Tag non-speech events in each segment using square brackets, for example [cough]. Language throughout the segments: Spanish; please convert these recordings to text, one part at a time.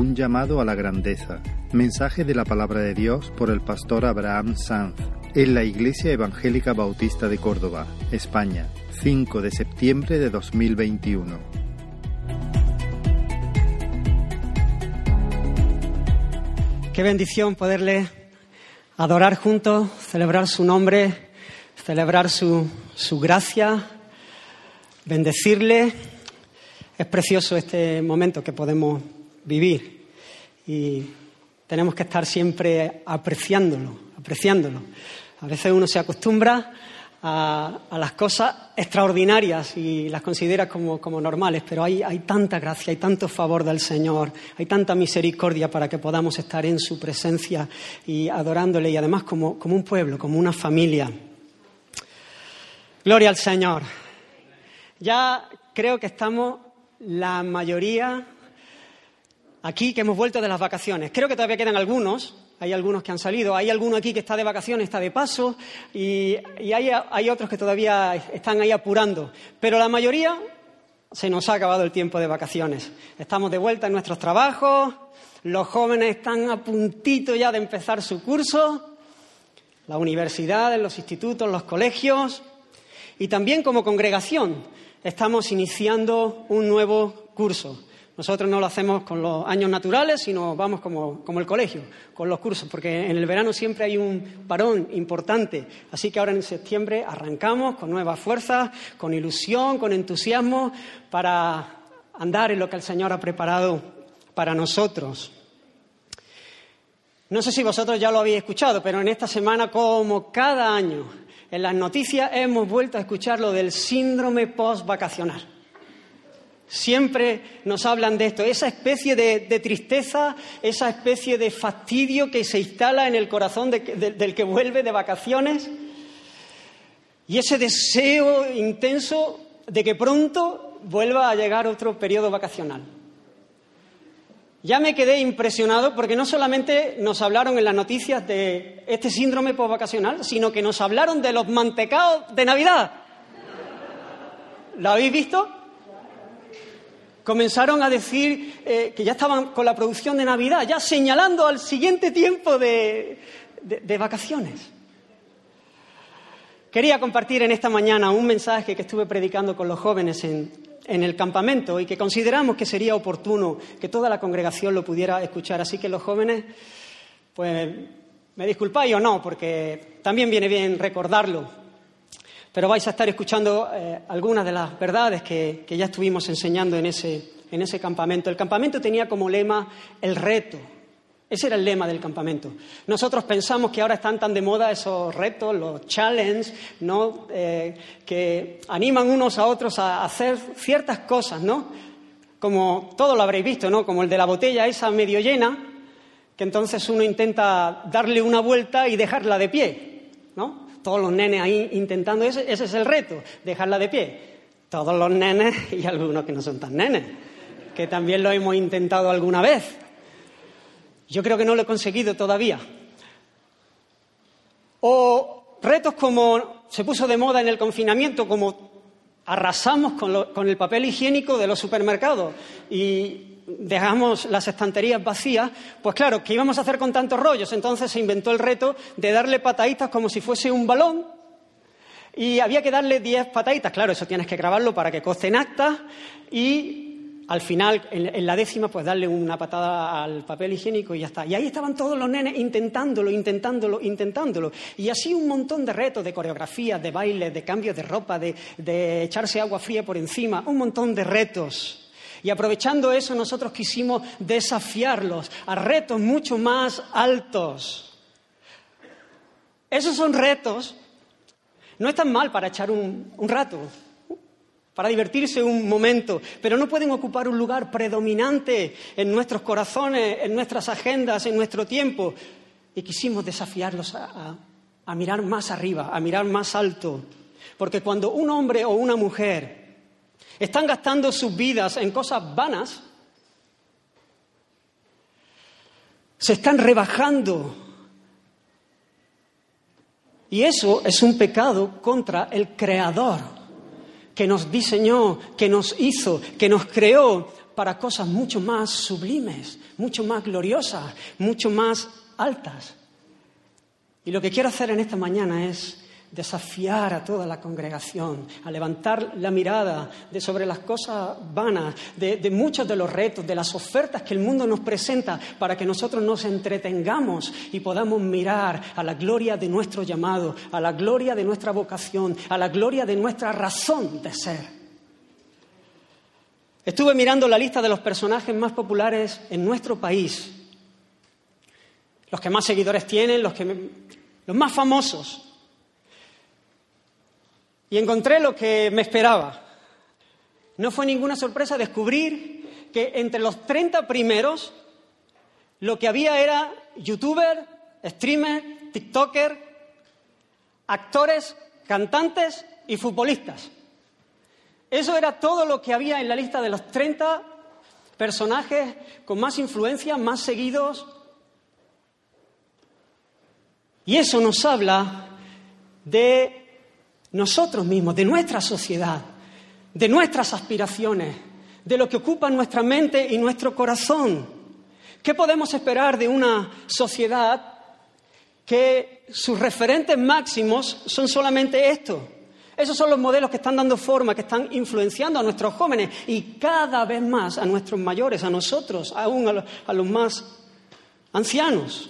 Un llamado a la grandeza. Mensaje de la palabra de Dios por el pastor Abraham Sanz en la Iglesia Evangélica Bautista de Córdoba, España, 5 de septiembre de 2021. Qué bendición poderle adorar juntos, celebrar su nombre, celebrar su, su gracia, bendecirle. Es precioso este momento que podemos vivir y tenemos que estar siempre apreciándolo, apreciándolo. A veces uno se acostumbra a, las cosas extraordinarias y las considera como, normales, pero hay, hay, tanta gracia, hay tanto favor del Señor, hay tanta misericordia para que podamos estar en su presencia y adorándole y además como, como un pueblo, como una familia. Gloria al Señor. Ya creo que estamos la mayoría aquí que hemos vuelto de las vacaciones. Creo que todavía quedan algunos, hay algunos que han salido, hay alguno aquí que está de vacaciones, está de paso, y, hay, otros que todavía están ahí apurando. Pero la mayoría se nos ha acabado el tiempo de vacaciones. Estamos de vuelta en nuestros trabajos, los jóvenes están a puntito ya de empezar su curso, la universidad, los institutos, los colegios, y también como congregación estamos iniciando un nuevo curso. Nosotros no lo hacemos con los años naturales, sino vamos como, el colegio, con los cursos, porque en el verano siempre hay un parón importante. Así que ahora en septiembre arrancamos con nuevas fuerzas, con ilusión, con entusiasmo, para andar en lo que el Señor ha preparado para nosotros. No sé si vosotros ya lo habéis escuchado, pero en esta semana, como cada año, en las noticias hemos vuelto a escuchar lo del síndrome post-vacacional. Siempre nos hablan de esto, esa especie de, tristeza, esa especie de fastidio que se instala en el corazón del que vuelve de vacaciones y ese deseo intenso de que pronto vuelva a llegar otro periodo vacacional. Ya me quedé impresionado porque no solamente nos hablaron en las noticias de este síndrome postvacacional, sino que nos hablaron de los mantecaos de Navidad. ¿Lo habéis visto? Comenzaron a decir eh, que ya estaban con la producción de Navidad, ya señalando al siguiente tiempo de, vacaciones. Quería compartir en esta mañana un mensaje que estuve predicando con los jóvenes en, en el campamento y que consideramos que sería oportuno que toda la congregación lo pudiera escuchar. Así que los jóvenes, pues me disculpáis o no, porque también viene bien recordarlo pero vais a estar escuchando eh, algunas de las verdades que, ya estuvimos enseñando en ese, en ese campamento. El campamento tenía como lema el reto. Ese era el lema del campamento. Nosotros pensamos que ahora están tan de moda esos retos, los challenges, ¿no? Eh, que animan unos a otros a hacer ciertas cosas, ¿no? Como todo lo habréis visto, ¿no? Como el de la botella esa medio llena, que entonces uno intenta darle una vuelta y dejarla de pie, ¿no? Todos los nenes ahí intentando, ese, ese es el reto, dejarla de pie. Todos los nenes [laughs] y algunos que no son tan nenes, que también lo hemos intentado alguna vez. Yo creo que no lo he conseguido todavía. O retos como se puso de moda en el confinamiento, como arrasamos con, con el papel higiénico de los supermercados y dejamos las estanterías vacías, pues claro, ¿qué íbamos a hacer con tantos rollos? Entonces se inventó el reto de darle pataditas como si fuese un balón y había que darle diez pataditas. Claro, eso tienes que grabarlo para que coste en acta y al final, en, la décima, pues darle una patada al papel higiénico y ya está. Y ahí estaban todos los nenes intentándolo, intentándolo, intentándolo. Y así un montón de retos, de coreografías, de bailes, de cambios de ropa, de echarse agua fría por encima, un montón de retos. Y aprovechando eso nosotros quisimos desafiarlos a retos mucho más altos. Esos son retos, no están mal para echar un, rato, para divertirse un momento, pero no pueden ocupar un lugar predominante en nuestros corazones, en nuestras agendas, en nuestro tiempo. Y quisimos desafiarlos a, a mirar más arriba, a mirar más alto. Porque cuando un hombre o una mujer están gastando sus vidas en cosas vanas, se están rebajando. Y eso es un pecado contra el Creador, que nos diseñó, que nos hizo, que nos creó para cosas mucho más sublimes, mucho más gloriosas, mucho más altas. Y lo que quiero hacer en esta mañana es desafiar a toda la congregación, a levantar la mirada de sobre las cosas vanas, de, muchos de los retos, de las ofertas que el mundo nos presenta, para que nosotros nos entretengamos y podamos mirar a la gloria de nuestro llamado, a la gloria de nuestra vocación, a la gloria de nuestra razón de ser. Estuve mirando la lista de los personajes más populares en nuestro país, los que más seguidores tienen, los, que, los más famosos. Y encontré lo que me esperaba. No fue ninguna sorpresa descubrir que entre los 30 primeros lo que había era youtuber, streamer, tiktoker, actores, cantantes y futbolistas. Eso era todo lo que había en la lista de los 30 personajes con más influencia, más seguidos. Y eso nos habla de nosotros mismos, de nuestra sociedad, de nuestras aspiraciones, de lo que ocupa nuestra mente y nuestro corazón. ¿Qué podemos esperar de una sociedad que sus referentes máximos son solamente esto? Esos son los modelos que están dando forma, que están influenciando a nuestros jóvenes y cada vez más a nuestros mayores, a nosotros, aún a los, a los más ancianos.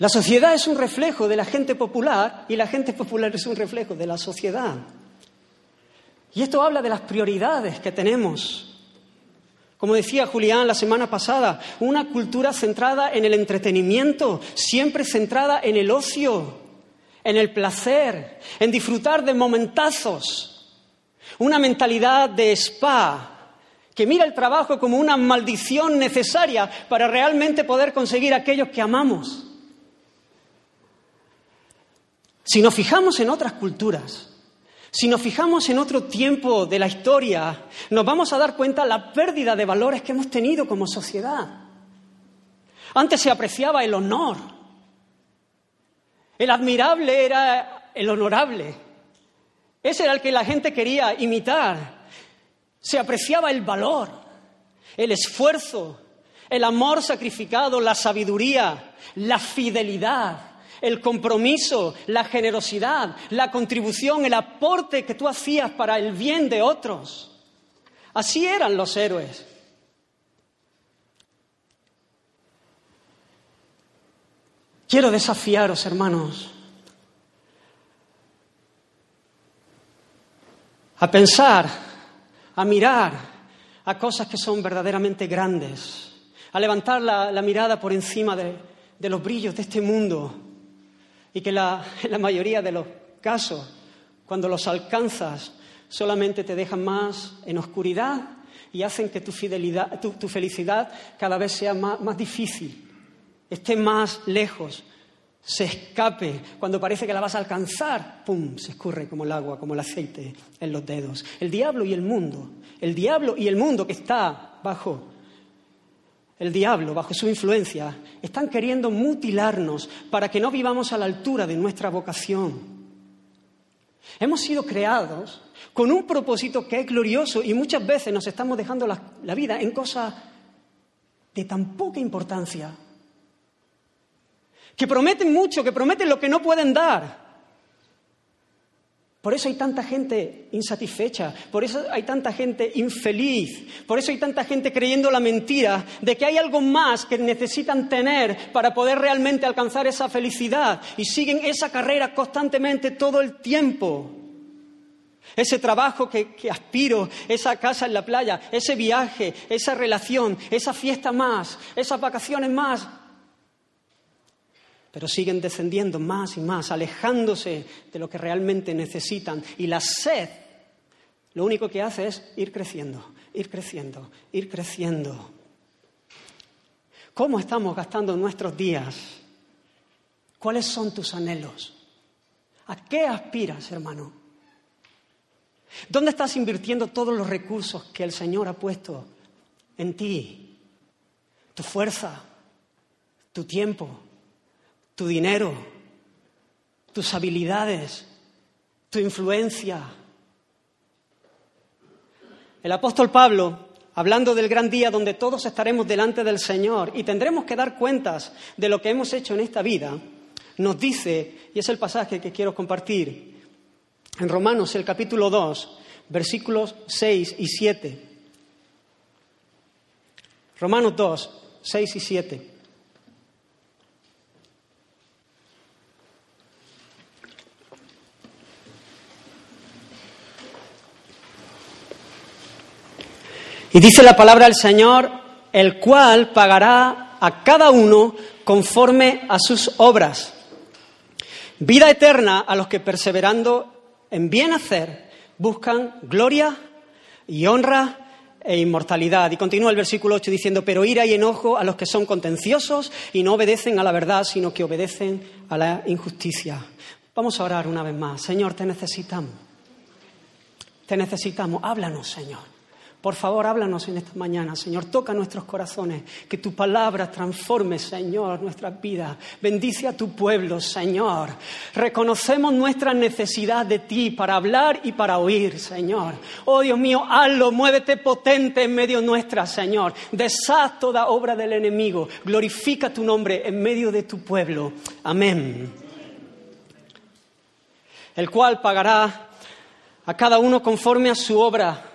La sociedad es un reflejo de la gente popular y la gente popular es un reflejo de la sociedad. Y esto habla de las prioridades que tenemos. Como decía Julián la semana pasada, una cultura centrada en el entretenimiento, siempre centrada en el ocio, en el placer, en disfrutar de momentazos. Una mentalidad de spa, que mira el trabajo como una maldición necesaria para realmente poder conseguir aquellos que amamos. Si nos fijamos en otras culturas, si nos fijamos en otro tiempo de la historia, nos vamos a dar cuenta de la pérdida de valores que hemos tenido como sociedad. Antes se apreciaba el honor. El admirable era el honorable. Ese era el que la gente quería imitar. Se apreciaba el valor, el esfuerzo, el amor sacrificado, la sabiduría, la fidelidad el compromiso, la generosidad, la contribución, el aporte que tú hacías para el bien de otros. Así eran los héroes. Quiero desafiaros, hermanos, a pensar, a mirar a cosas que son verdaderamente grandes, a levantar la, mirada por encima de, de los brillos de este mundo y que la, [laughs] la mayoría de los casos, cuando los alcanzas, solamente te dejan más en oscuridad y hacen que tu, fidelidad, tu, felicidad cada vez sea más, más difícil, esté más lejos, se escape, cuando parece que la vas a alcanzar, ¡pum!, se escurre como el agua, como el aceite en los dedos. El diablo y el mundo, el diablo y el mundo que está bajo el diablo, bajo su influencia, están queriendo mutilarnos para que no vivamos a la altura de nuestra vocación. Hemos sido creados con un propósito que es glorioso y muchas veces nos estamos dejando la, la vida en cosas de tan poca importancia, que prometen mucho, que prometen lo que no pueden dar. Por eso hay tanta gente insatisfecha, por eso hay tanta gente infeliz, por eso hay tanta gente creyendo la mentira de que hay algo más que necesitan tener para poder realmente alcanzar esa felicidad y siguen esa carrera constantemente todo el tiempo. Ese trabajo que, que, aspiro, esa casa en la playa, ese viaje, esa relación, esa fiesta más, esas vacaciones más, pero siguen descendiendo más y más, alejándose de lo que realmente necesitan. Y la sed lo único que hace es ir creciendo, ir creciendo, ir creciendo. ¿Cómo estamos gastando nuestros días? ¿Cuáles son tus anhelos? ¿A qué aspiras, hermano? ¿Dónde estás invirtiendo todos los recursos que el Señor ha puesto en ti? Tu fuerza, tu tiempo, tu dinero, tus habilidades, tu influencia. El apóstol Pablo, hablando del gran día donde todos estaremos delante del Señor y tendremos que dar cuentas de lo que hemos hecho en esta vida, nos dice, y es el pasaje que quiero compartir, en Romanos el capítulo 2, versículos 6 y 7. Romanos 2, 6 y 7. Dice la palabra del Señor, el cual pagará a cada uno conforme a sus obras. Vida eterna a los que perseverando en bien hacer buscan gloria y honra e inmortalidad. Y continúa el versículo 8 diciendo, pero ira y enojo a los que son contenciosos y no obedecen a la verdad, sino que obedecen a la injusticia. Vamos a orar una vez más. Señor, te necesitamos. Te necesitamos. Háblanos, Señor. Por favor, háblanos en esta mañana, Señor. Toca nuestros corazones. Que tu palabra transforme, Señor, nuestras vidas. Bendice a tu pueblo, Señor. Reconocemos nuestra necesidad de ti para hablar y para oír, Señor. Oh Dios mío, hazlo. Muévete potente en medio nuestra, Señor. Deshaz toda obra del enemigo. Glorifica tu nombre en medio de tu pueblo. Amén. El cual pagará a cada uno conforme a su obra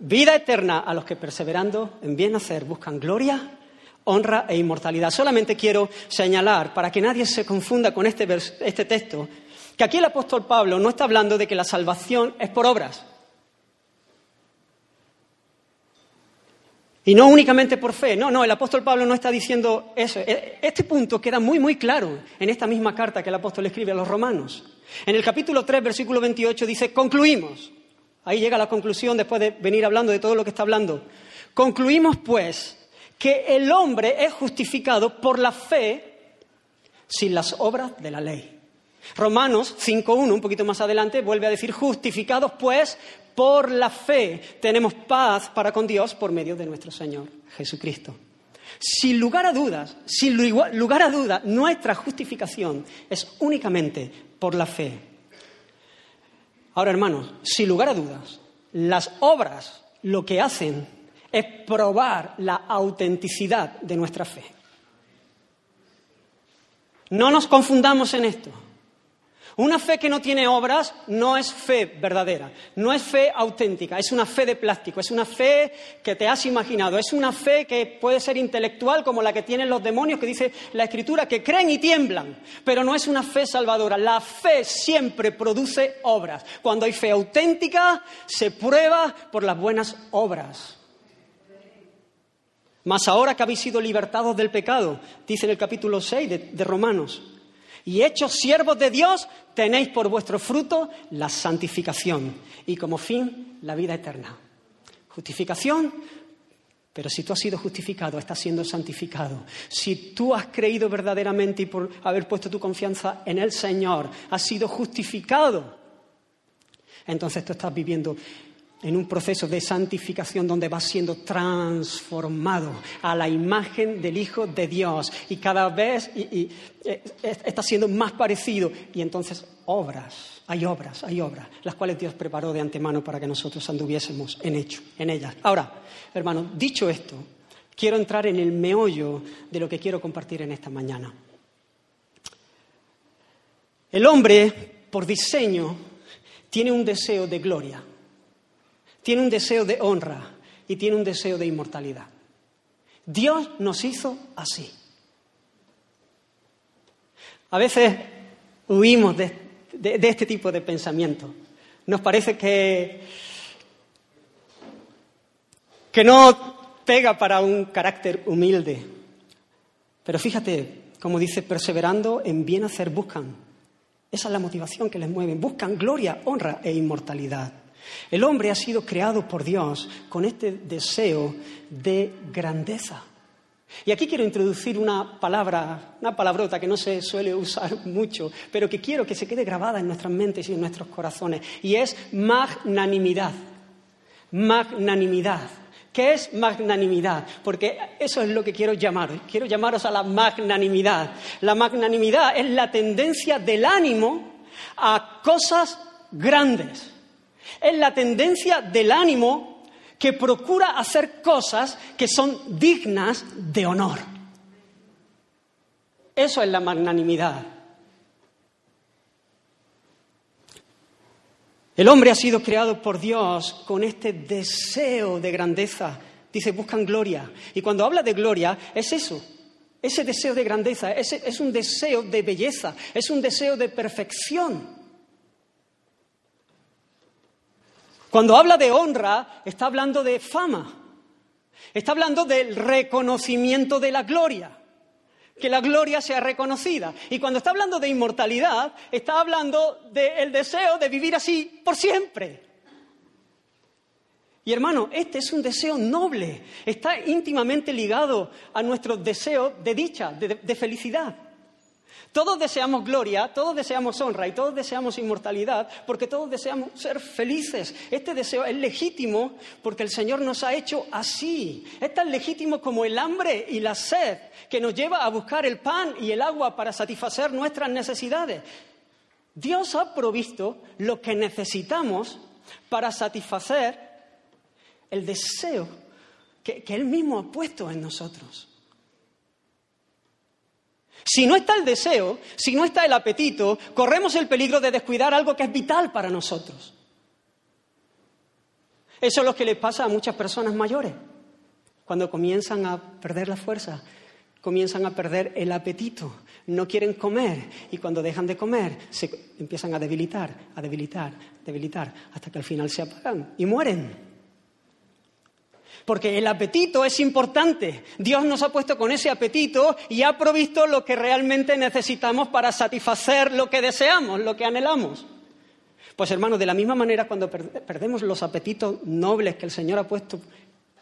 vida eterna a los que perseverando en bien hacer buscan gloria, honra e inmortalidad. Solamente quiero señalar, para que nadie se confunda con este, este texto, que aquí el apóstol Pablo no está hablando de que la salvación es por obras. Y no únicamente por fe. No, no, el apóstol Pablo no está diciendo eso. E, este punto queda muy, muy claro en esta misma carta que el apóstol escribe a los romanos. En el capítulo 3, versículo 28 dice, concluimos. Ahí llega la conclusión después de venir hablando de todo lo que está hablando. Concluimos, pues, que el hombre es justificado por la fe sin las obras de la ley. Romanos 5.1, un poquito más adelante, vuelve a decir, justificados pues por la fe tenemos paz para con Dios por medio de nuestro Señor Jesucristo. Sin lugar a dudas, sin lugar a dudas, nuestra justificación es únicamente por la fe. Ahora, hermanos, sin lugar a dudas, las obras lo que hacen es probar la autenticidad de nuestra fe. No nos confundamos en esto. Una fe que no tiene obras no es fe verdadera, no es fe auténtica, es una fe de plástico, es una fe que te has imaginado, es una fe que puede ser intelectual como la que tienen los demonios que dice la escritura, que creen y tiemblan, pero no es una fe salvadora. La fe siempre produce obras. Cuando hay fe auténtica, se prueba por las buenas obras. Mas ahora que habéis sido libertados del pecado, dice en el capítulo 6 de, de Romanos, y hechos siervos de Dios, tenéis por vuestro fruto la santificación y como fin la vida eterna. Justificación, pero si tú has sido justificado, estás siendo santificado. Si tú has creído verdaderamente y por haber puesto tu confianza en el Señor, has sido justificado, entonces tú estás viviendo en un proceso de santificación donde vas siendo transformado a la imagen del Hijo de Dios y cada vez eh, está siendo más parecido y entonces obras, hay obras, hay obras, las cuales Dios preparó de antemano para que nosotros anduviésemos en hecho, en ellas. Ahora, hermano, dicho esto, quiero entrar en el meollo de lo que quiero compartir en esta mañana. El hombre, por diseño, tiene un deseo de gloria tiene un deseo de honra y tiene un deseo de inmortalidad. Dios nos hizo así. A veces huimos de, este tipo de pensamiento. Nos parece que, que no pega para un carácter humilde. Pero fíjate, como dice, perseverando en bien hacer buscan. Esa es la motivación que les mueve. Buscan gloria, honra e inmortalidad. El hombre ha sido creado por Dios con este deseo de grandeza. Y aquí quiero introducir una palabra, una palabrota que no se suele usar [laughs] mucho, pero que quiero que se quede grabada en nuestras mentes y en nuestros corazones, y es magnanimidad. Magnanimidad. ¿Qué es magnanimidad? Porque eso es lo que quiero llamaros. Quiero llamaros a la magnanimidad. La magnanimidad es la tendencia del ánimo a cosas grandes. Es la tendencia del ánimo que procura hacer cosas que son dignas de honor. Eso es la magnanimidad. El hombre ha sido creado por Dios con este deseo de grandeza. Dice, buscan gloria. Y cuando habla de gloria, es eso. Ese deseo de grandeza, ese, es un deseo de belleza, es un deseo de perfección. Cuando habla de honra, está hablando de fama, está hablando del reconocimiento de la gloria, que la gloria sea reconocida. Y cuando está hablando de inmortalidad, está hablando del deseo de vivir así por siempre. Y hermano, este es un deseo noble, está íntimamente ligado a nuestro deseo de dicha, de, felicidad. Todos deseamos gloria, todos deseamos honra y todos deseamos inmortalidad porque todos deseamos ser felices. Este deseo es legítimo porque el Señor nos ha hecho así. Es tan legítimo como el hambre y la sed que nos lleva a buscar el pan y el agua para satisfacer nuestras necesidades. Dios ha provisto lo que necesitamos para satisfacer el deseo que, Él mismo ha puesto en nosotros. Si no está el deseo, si no está el apetito, corremos el peligro de descuidar algo que es vital para nosotros. Eso es lo que le pasa a muchas personas mayores. Cuando comienzan a perder la fuerza, comienzan a perder el apetito, no quieren comer y cuando dejan de comer se empiezan a debilitar, a debilitar, debilitar, hasta que al final se apagan y mueren porque el apetito es importante. Dios nos ha puesto con ese apetito y ha provisto lo que realmente necesitamos para satisfacer lo que deseamos, lo que anhelamos. Pues hermanos, de la misma manera cuando perdemos los apetitos nobles que el Señor ha puesto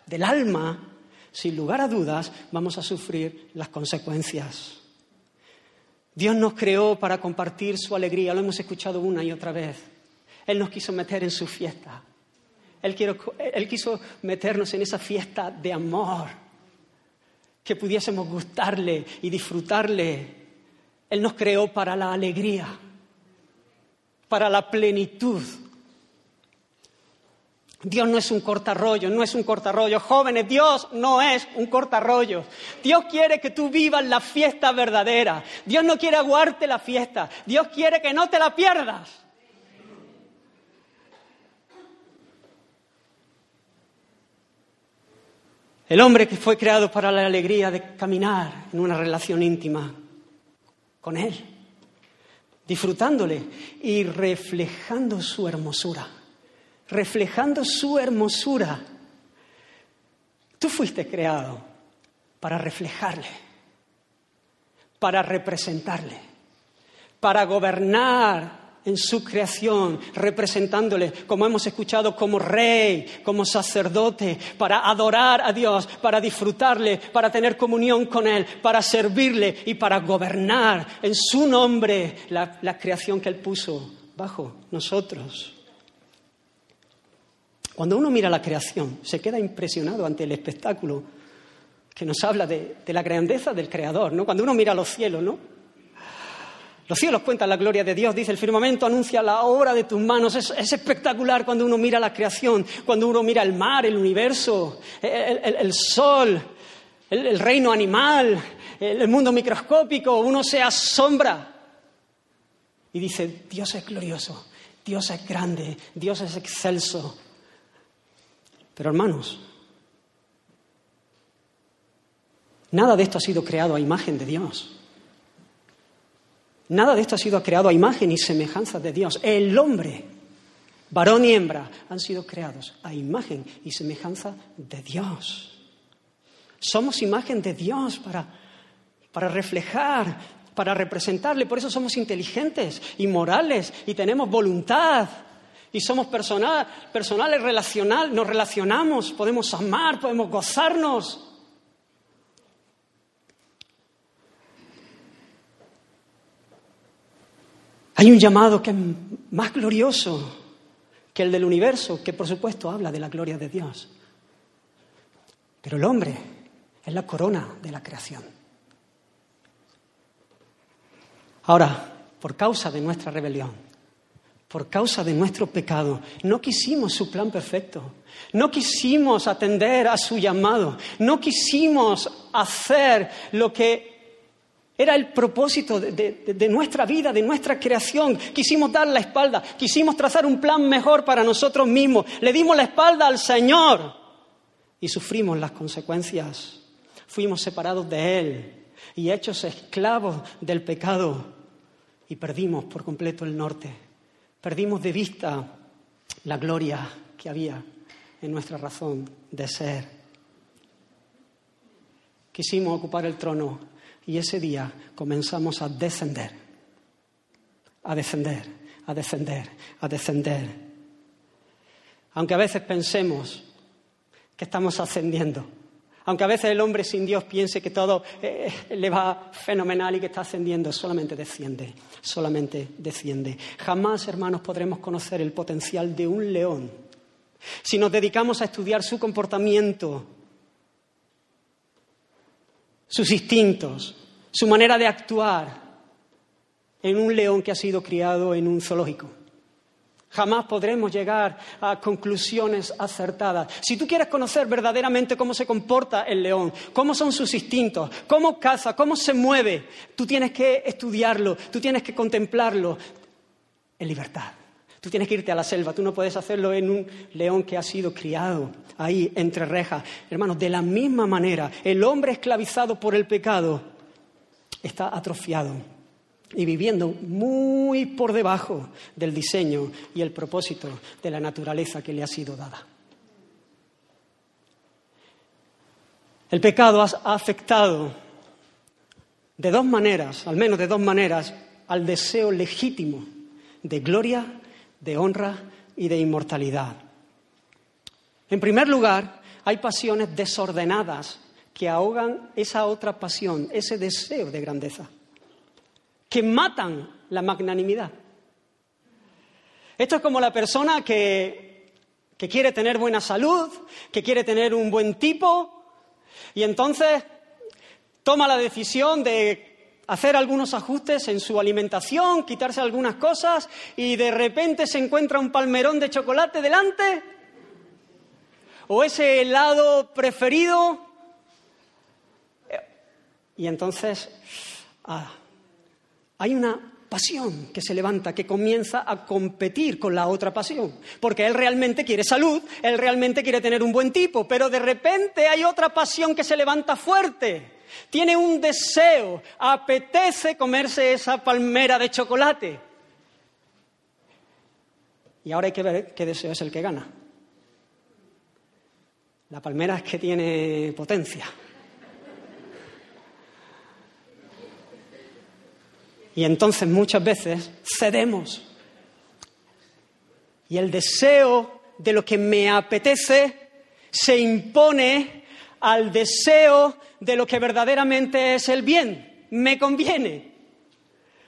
del alma, sin lugar a dudas, vamos a sufrir las consecuencias. Dios nos creó para compartir su alegría, lo hemos escuchado una y otra vez. Él nos quiso meter en su fiesta. Él, quiso meternos en esa fiesta de amor, que pudiésemos gustarle y disfrutarle. Él nos creó para la alegría, para la plenitud. Dios no es un cortarrollo, no es un cortarrollo. Jóvenes, Dios no es un cortarrollo. Dios quiere que tú vivas la fiesta verdadera. Dios no quiere aguarte la fiesta. Dios quiere que no te la pierdas. El hombre que fue creado para la alegría de caminar en una relación íntima con Él, disfrutándole y reflejando su hermosura, reflejando su hermosura. Tú fuiste creado para reflejarle, para representarle, para gobernar en su creación, representándole, como hemos escuchado, como rey, como sacerdote, para adorar a Dios, para disfrutarle, para tener comunión con Él, para servirle y para gobernar en su nombre la, creación que Él puso bajo nosotros. Cuando uno mira la creación, se queda impresionado ante el espectáculo que nos habla de, de la grandeza del Creador, ¿no? Cuando uno mira los cielos, ¿no? Los cielos cuentan la gloria de Dios, dice el firmamento, anuncia la obra de tus manos. Es, espectacular cuando uno mira la creación, cuando uno mira el mar, el universo, el, sol, el, reino animal, el mundo microscópico. Uno se asombra y dice, Dios es glorioso, Dios es grande, Dios es excelso. Pero hermanos, nada de esto ha sido creado a imagen de Dios. Nada de esto ha sido creado a imagen y semejanza de Dios. El hombre, varón y hembra, han sido creados a imagen y semejanza de Dios. Somos imagen de Dios para, para reflejar, para representarle. Por eso somos inteligentes y morales y tenemos voluntad. Y somos personal, personales, relacional, nos relacionamos, podemos amar, podemos gozarnos. Hay un llamado que es más glorioso que el del universo, que por supuesto habla de la gloria de Dios. Pero el hombre es la corona de la creación. Ahora, por causa de nuestra rebelión, por causa de nuestro pecado, no quisimos su plan perfecto, no quisimos atender a su llamado, no quisimos hacer lo que era el propósito de, nuestra vida, de nuestra creación. Quisimos dar la espalda, quisimos trazar un plan mejor para nosotros mismos. Le dimos la espalda al Señor y sufrimos las consecuencias. Fuimos separados de Él y hechos esclavos del pecado y perdimos por completo el norte. Perdimos de vista la gloria que había en nuestra razón de ser. Quisimos ocupar el trono y ese día comenzamos a descender, a descender, a descender, a descender. Aunque a veces pensemos que estamos ascendiendo, aunque a veces el hombre sin Dios piense que todo eh, le va fenomenal y que está ascendiendo, solamente desciende, solamente desciende. Jamás, hermanos, podremos conocer el potencial de un león si nos dedicamos a estudiar su comportamiento sus instintos, su manera de actuar en un león que ha sido criado en un zoológico. Jamás podremos llegar a conclusiones acertadas. Si tú quieres conocer verdaderamente cómo se comporta el león, cómo son sus instintos, cómo caza, cómo se mueve, tú tienes que estudiarlo, tú tienes que contemplarlo en libertad. Tú tienes que irte a la selva, tú no puedes hacerlo en un león que ha sido criado ahí entre rejas. Hermanos, de la misma manera, el hombre esclavizado por el pecado está atrofiado y viviendo muy por debajo del diseño y el propósito de la naturaleza que le ha sido dada. El pecado ha afectado de dos maneras, al menos de dos maneras, al deseo legítimo de gloria de honra y de inmortalidad. En primer lugar, hay pasiones desordenadas que ahogan esa otra pasión, ese deseo de grandeza, que matan la magnanimidad. Esto es como la persona que, que quiere tener buena salud, que quiere tener un buen tipo, y entonces toma la decisión de hacer algunos ajustes en su alimentación, quitarse algunas cosas y de repente se encuentra un palmerón de chocolate delante. O ese helado preferido. Y entonces ah, hay una pasión que se levanta, que comienza a competir con la otra pasión, porque él realmente quiere salud, él realmente quiere tener un buen tipo, pero de repente hay otra pasión que se levanta fuerte tiene un deseo, apetece comerse esa palmera de chocolate. Y ahora hay que ver qué deseo es el que gana. La palmera es que tiene potencia. Y entonces muchas veces cedemos. Y el deseo de lo que me apetece se impone al deseo de lo que verdaderamente es el bien. Me conviene.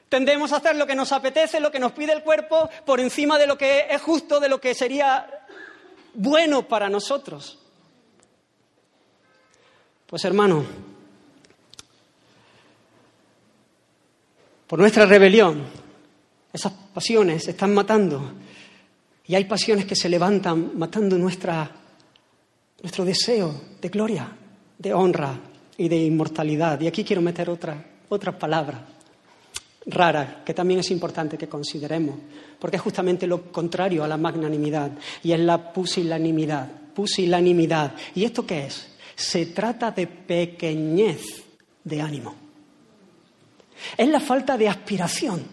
Tendemos a hacer lo que nos apetece, lo que nos pide el cuerpo, por encima de lo que es justo, de lo que sería bueno para nosotros. Pues hermano, por nuestra rebelión, esas pasiones se están matando y hay pasiones que se levantan matando nuestra nuestro deseo de gloria, de honra y de inmortalidad. Y aquí quiero meter otra, otra palabra rara que también es importante que consideremos, porque es justamente lo contrario a la magnanimidad y es la pusilanimidad. Pusilanimidad. ¿Y esto qué es? Se trata de pequeñez de ánimo. Es la falta de aspiración.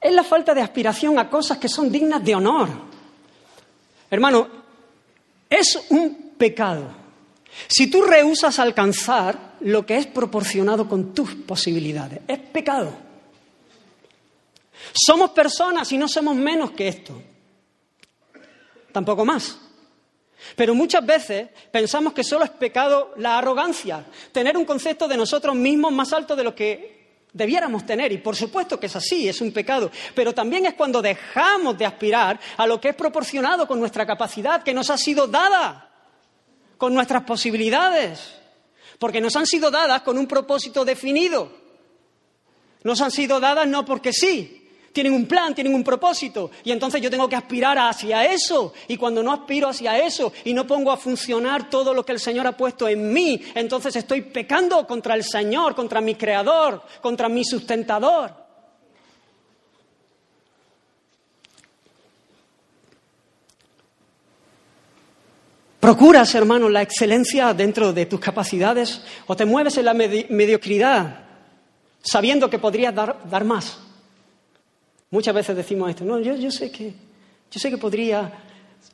Es la falta de aspiración a cosas que son dignas de honor. Hermano, es un pecado. Si tú rehusas alcanzar lo que es proporcionado con tus posibilidades, es pecado. Somos personas y no somos menos que esto. Tampoco más. Pero muchas veces pensamos que solo es pecado la arrogancia, tener un concepto de nosotros mismos más alto de lo que debiéramos tener. Y por supuesto que es así, es un pecado. Pero también es cuando dejamos de aspirar a lo que es proporcionado con nuestra capacidad, que nos ha sido dada, con nuestras posibilidades. Porque nos han sido dadas con un propósito definido. Nos han sido dadas no porque sí, tienen un plan, tienen un propósito. Y entonces yo tengo que aspirar hacia eso. Y cuando no aspiro hacia eso y no pongo a funcionar todo lo que el Señor ha puesto en mí, entonces estoy pecando contra el Señor, contra mi Creador, contra mi sustentador. ¿Procuras, hermano, la excelencia dentro de tus capacidades o te mueves en la mediocridad sabiendo que podrías dar, más? Muchas veces decimos esto, no, yo, sé que, yo sé que podría,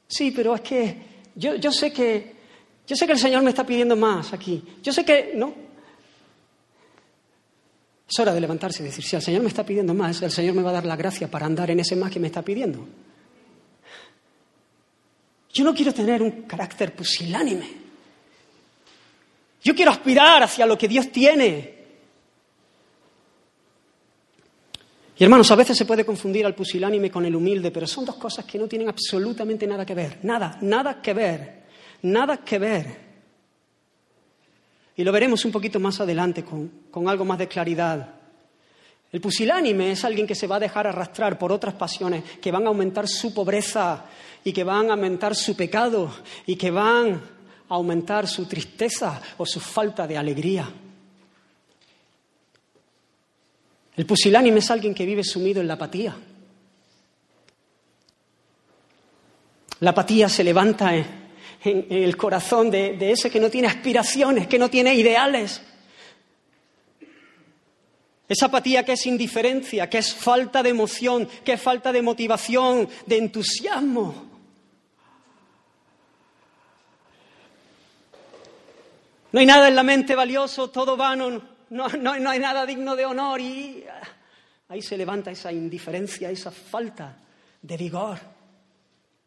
sí, pero es que yo, yo sé que, yo sé que el Señor me está pidiendo más aquí. Yo sé que, no. Es hora de levantarse y decir, si el Señor me está pidiendo más, el Señor me va a dar la gracia para andar en ese más que me está pidiendo. Yo no quiero tener un carácter pusilánime. Yo quiero aspirar hacia lo que Dios tiene. Y hermanos, a veces se puede confundir al pusilánime con el humilde, pero son dos cosas que no tienen absolutamente nada que ver. Nada, nada que ver. Nada que ver. Y lo veremos un poquito más adelante con, con algo más de claridad. El pusilánime es alguien que se va a dejar arrastrar por otras pasiones que van a aumentar su pobreza y que van a aumentar su pecado y que van a aumentar su tristeza o su falta de alegría. El pusilánime es alguien que vive sumido en la apatía. La apatía se levanta en, el corazón de, ese que no tiene aspiraciones, que no tiene ideales, esa apatía que es indiferencia, que es falta de emoción, que es falta de motivación, de entusiasmo. No hay nada en la mente valioso, todo vano, no, hay nada digno de honor y ahí se levanta esa indiferencia, esa falta de vigor,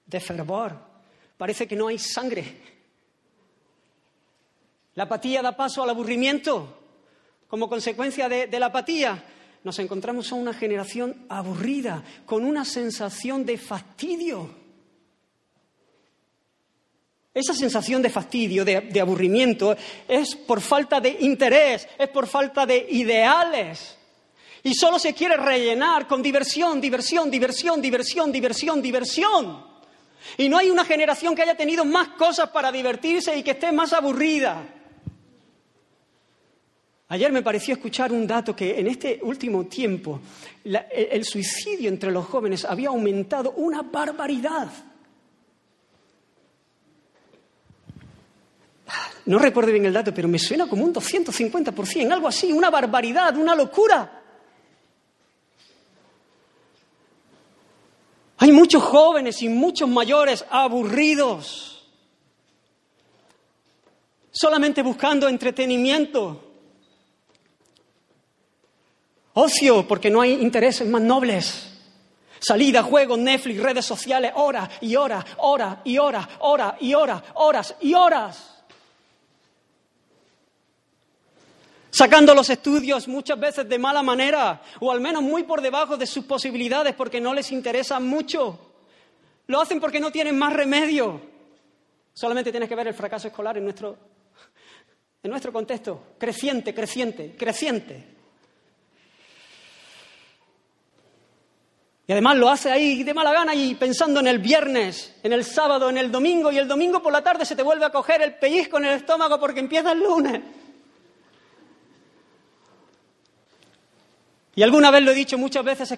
de fervor. Parece que no hay sangre. La apatía da paso al aburrimiento, como consecuencia de, la apatía, nos encontramos a una generación aburrida, con una sensación de fastidio. Esa sensación de fastidio, de, aburrimiento, es por falta de interés, es por falta de ideales. Y solo se quiere rellenar con diversión, diversión, diversión, diversión, diversión, diversión. Y no hay una generación que haya tenido más cosas para divertirse y que esté más aburrida. Ayer me pareció escuchar un dato que en este último tiempo el suicidio entre los jóvenes había aumentado una barbaridad. No recuerdo bien el dato, pero me suena como un 250%, algo así, una barbaridad, una locura. Hay muchos jóvenes y muchos mayores aburridos, solamente buscando entretenimiento, Ocio, porque no hay intereses más nobles. Salida, juego, Netflix, redes sociales, horas y horas, horas y horas, horas y horas, horas y horas. Sacando los estudios muchas veces de mala manera, o al menos muy por debajo de sus posibilidades porque no les interesa mucho. Lo hacen porque no tienen más remedio. Solamente tienes que ver el fracaso escolar en nuestro, en nuestro contexto. Creciente, creciente, creciente. Y además lo hace ahí de mala gana y pensando en el viernes, en el sábado, en el domingo, y el domingo por la tarde se te vuelve a coger el pellizco en el estómago porque empieza el lunes. Y alguna vez lo he dicho, muchas veces se,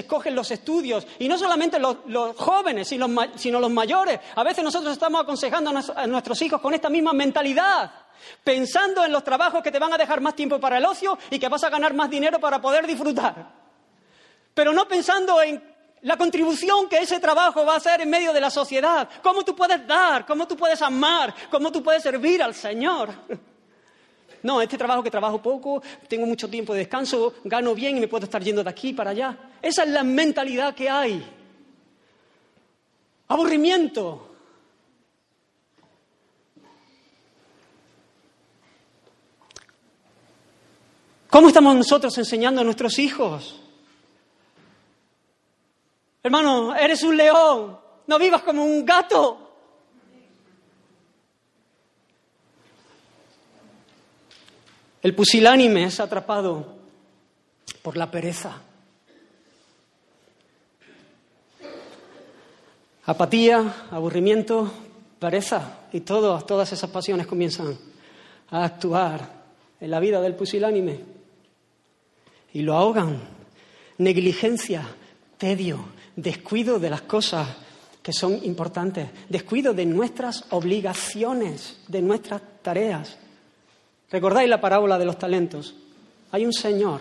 escogen los estudios, y no solamente los, jóvenes, sino, sino, los mayores. A veces nosotros estamos aconsejando a nuestros hijos con esta misma mentalidad, pensando en los trabajos que te van a dejar más tiempo para el ocio y que vas a ganar más dinero para poder disfrutar pero no pensando en la contribución que ese trabajo va a hacer en medio de la sociedad, cómo tú puedes dar, cómo tú puedes amar, cómo tú puedes servir al Señor. [laughs] No, este trabajo que trabajo poco, tengo mucho tiempo de descanso, gano bien y me puedo estar yendo de aquí para allá. Esa es la mentalidad que hay. Aburrimiento. ¿Cómo estamos nosotros enseñando a nuestros hijos? Hermano, eres un león, no vivas como un gato. El pusilánime es atrapado por la pereza. Apatía, aburrimiento, pereza y todas esas pasiones comienzan a actuar en la vida del pusilánime y lo ahogan. Negligencia, tedio, descuido de las cosas que son importantes, descuido de nuestras obligaciones, de nuestras tareas. ¿Recordáis la parábola de los talentos? Hay un Señor,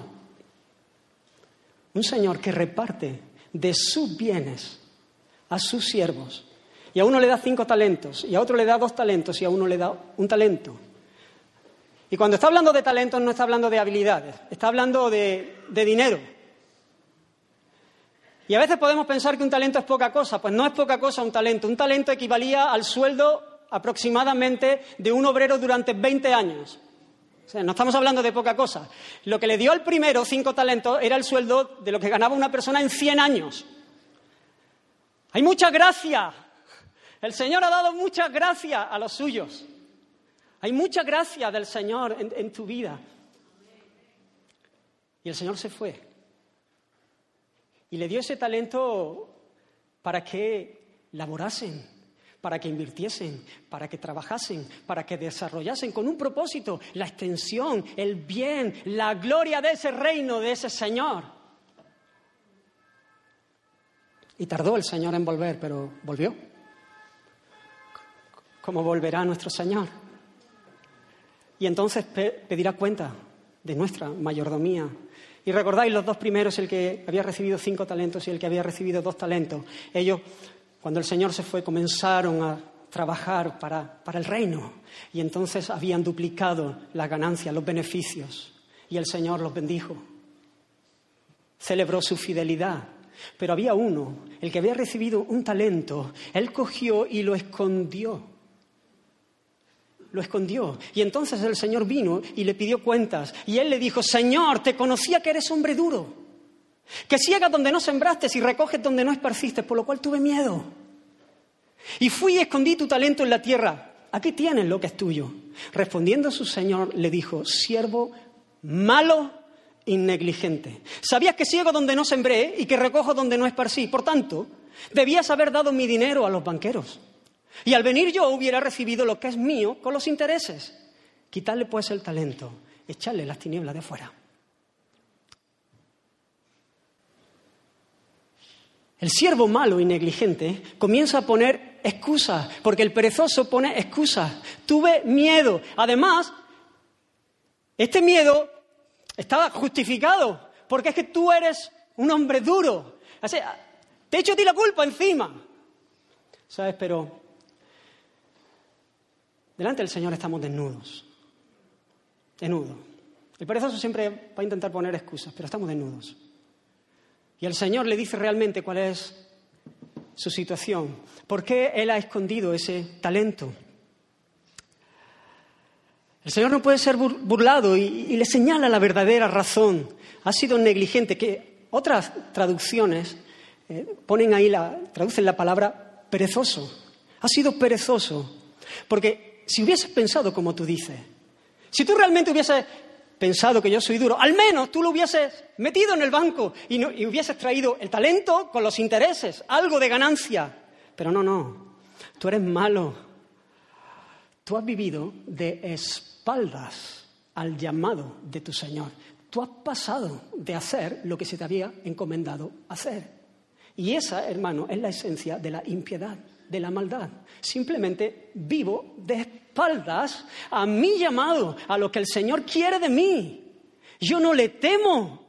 un Señor que reparte de sus bienes a sus siervos. Y a uno le da cinco talentos, y a otro le da dos talentos, y a uno le da un talento. Y cuando está hablando de talentos no está hablando de habilidades, está hablando de, de dinero. Y a veces podemos pensar que un talento es poca cosa, pues no es poca cosa un talento. Un talento equivalía al sueldo aproximadamente de un obrero durante 20 años. O sea, no estamos hablando de poca cosa. Lo que le dio al primero cinco talentos era el sueldo de lo que ganaba una persona en 100 años. Hay mucha gracia. El Señor ha dado mucha gracia a los suyos. Hay mucha gracia del Señor en, en tu vida. Y el Señor se fue. Y le dio ese talento para que laborasen, para que invirtiesen, para que trabajasen, para que desarrollasen con un propósito la extensión, el bien, la gloria de ese reino, de ese Señor. Y tardó el Señor en volver, pero volvió. ¿Cómo volverá nuestro Señor? Y entonces pedirá cuenta de nuestra mayordomía, y recordáis los dos primeros, el que había recibido cinco talentos y el que había recibido dos talentos. Ellos, cuando el Señor se fue, comenzaron a trabajar para, para el reino y entonces habían duplicado las ganancias, los beneficios y el Señor los bendijo. Celebró su fidelidad. Pero había uno, el que había recibido un talento, él cogió y lo escondió lo escondió. Y entonces el Señor vino y le pidió cuentas. Y él le dijo, Señor, te conocía que eres hombre duro, que ciegas donde no sembraste y recoges donde no esparciste, por lo cual tuve miedo. Y fui y escondí tu talento en la tierra. Aquí tienes lo que es tuyo. Respondiendo su Señor le dijo, siervo malo y negligente. Sabías que ciego donde no sembré y que recojo donde no esparcí. Por tanto, debías haber dado mi dinero a los banqueros y al venir yo hubiera recibido lo que es mío con los intereses. Quitarle pues el talento, echarle las tinieblas de fuera. El siervo malo y negligente comienza a poner excusas, porque el perezoso pone excusas. Tuve miedo. Además, este miedo estaba justificado, porque es que tú eres un hombre duro. Te echo a ti la culpa encima. ¿Sabes? Pero Delante del Señor estamos desnudos. Desnudos. El perezoso siempre va a intentar poner excusas, pero estamos desnudos. Y el Señor le dice realmente cuál es su situación. ¿Por qué Él ha escondido ese talento? El Señor no puede ser burlado y, le señala la verdadera razón. Ha sido negligente, que otras traducciones eh, ponen ahí la, traducen la palabra perezoso. Ha sido perezoso. Porque si hubieses pensado como tú dices, si tú realmente hubieses pensado que yo soy duro, al menos tú lo hubieses metido en el banco y, hubieses traído el talento con los intereses, algo de ganancia. Pero no, no, tú eres malo. Tú has vivido de espaldas al llamado de tu Señor. Tú has pasado de hacer lo que se te había encomendado hacer. Y esa, hermano, es la esencia de la impiedad de la maldad. Simplemente vivo de espaldas a mi llamado, a lo que el Señor quiere de mí. Yo no le temo.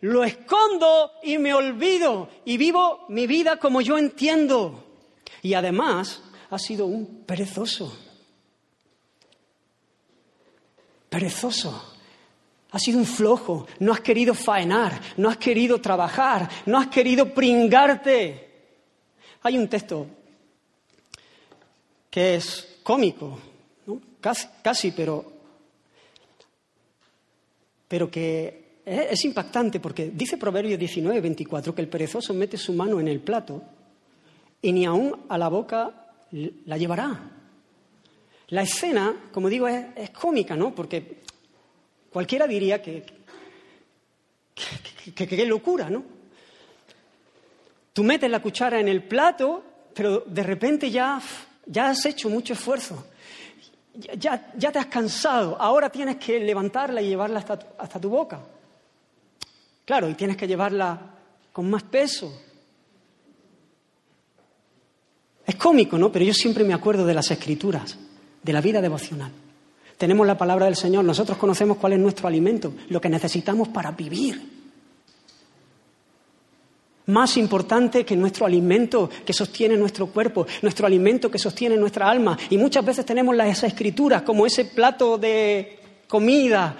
Lo escondo y me olvido y vivo mi vida como yo entiendo. Y además ha sido un perezoso. Perezoso. Ha sido un flojo, no has querido faenar, no has querido trabajar, no has querido pringarte. Hay un texto que es cómico, casi, pero, pero que es, impactante porque dice Proverbios 19, 24 que el perezoso mete su mano en el plato y ni aún a la boca la llevará. La escena, como digo, es, cómica, ¿no? Porque cualquiera diría que qué locura, ¿no? Tú metes la cuchara en el plato, pero de repente ya, ya has hecho mucho esfuerzo. Ya, ya, te has cansado. Ahora tienes que levantarla y llevarla hasta, hasta tu boca. Claro, y tienes que llevarla con más peso. Es cómico, ¿no? Pero yo siempre me acuerdo de las escrituras, de la vida devocional. Tenemos la palabra del Señor, nosotros conocemos cuál es nuestro alimento, lo que necesitamos para vivir más importante que nuestro alimento que sostiene nuestro cuerpo, nuestro alimento que sostiene nuestra alma. Y muchas veces tenemos las escrituras como ese plato de comida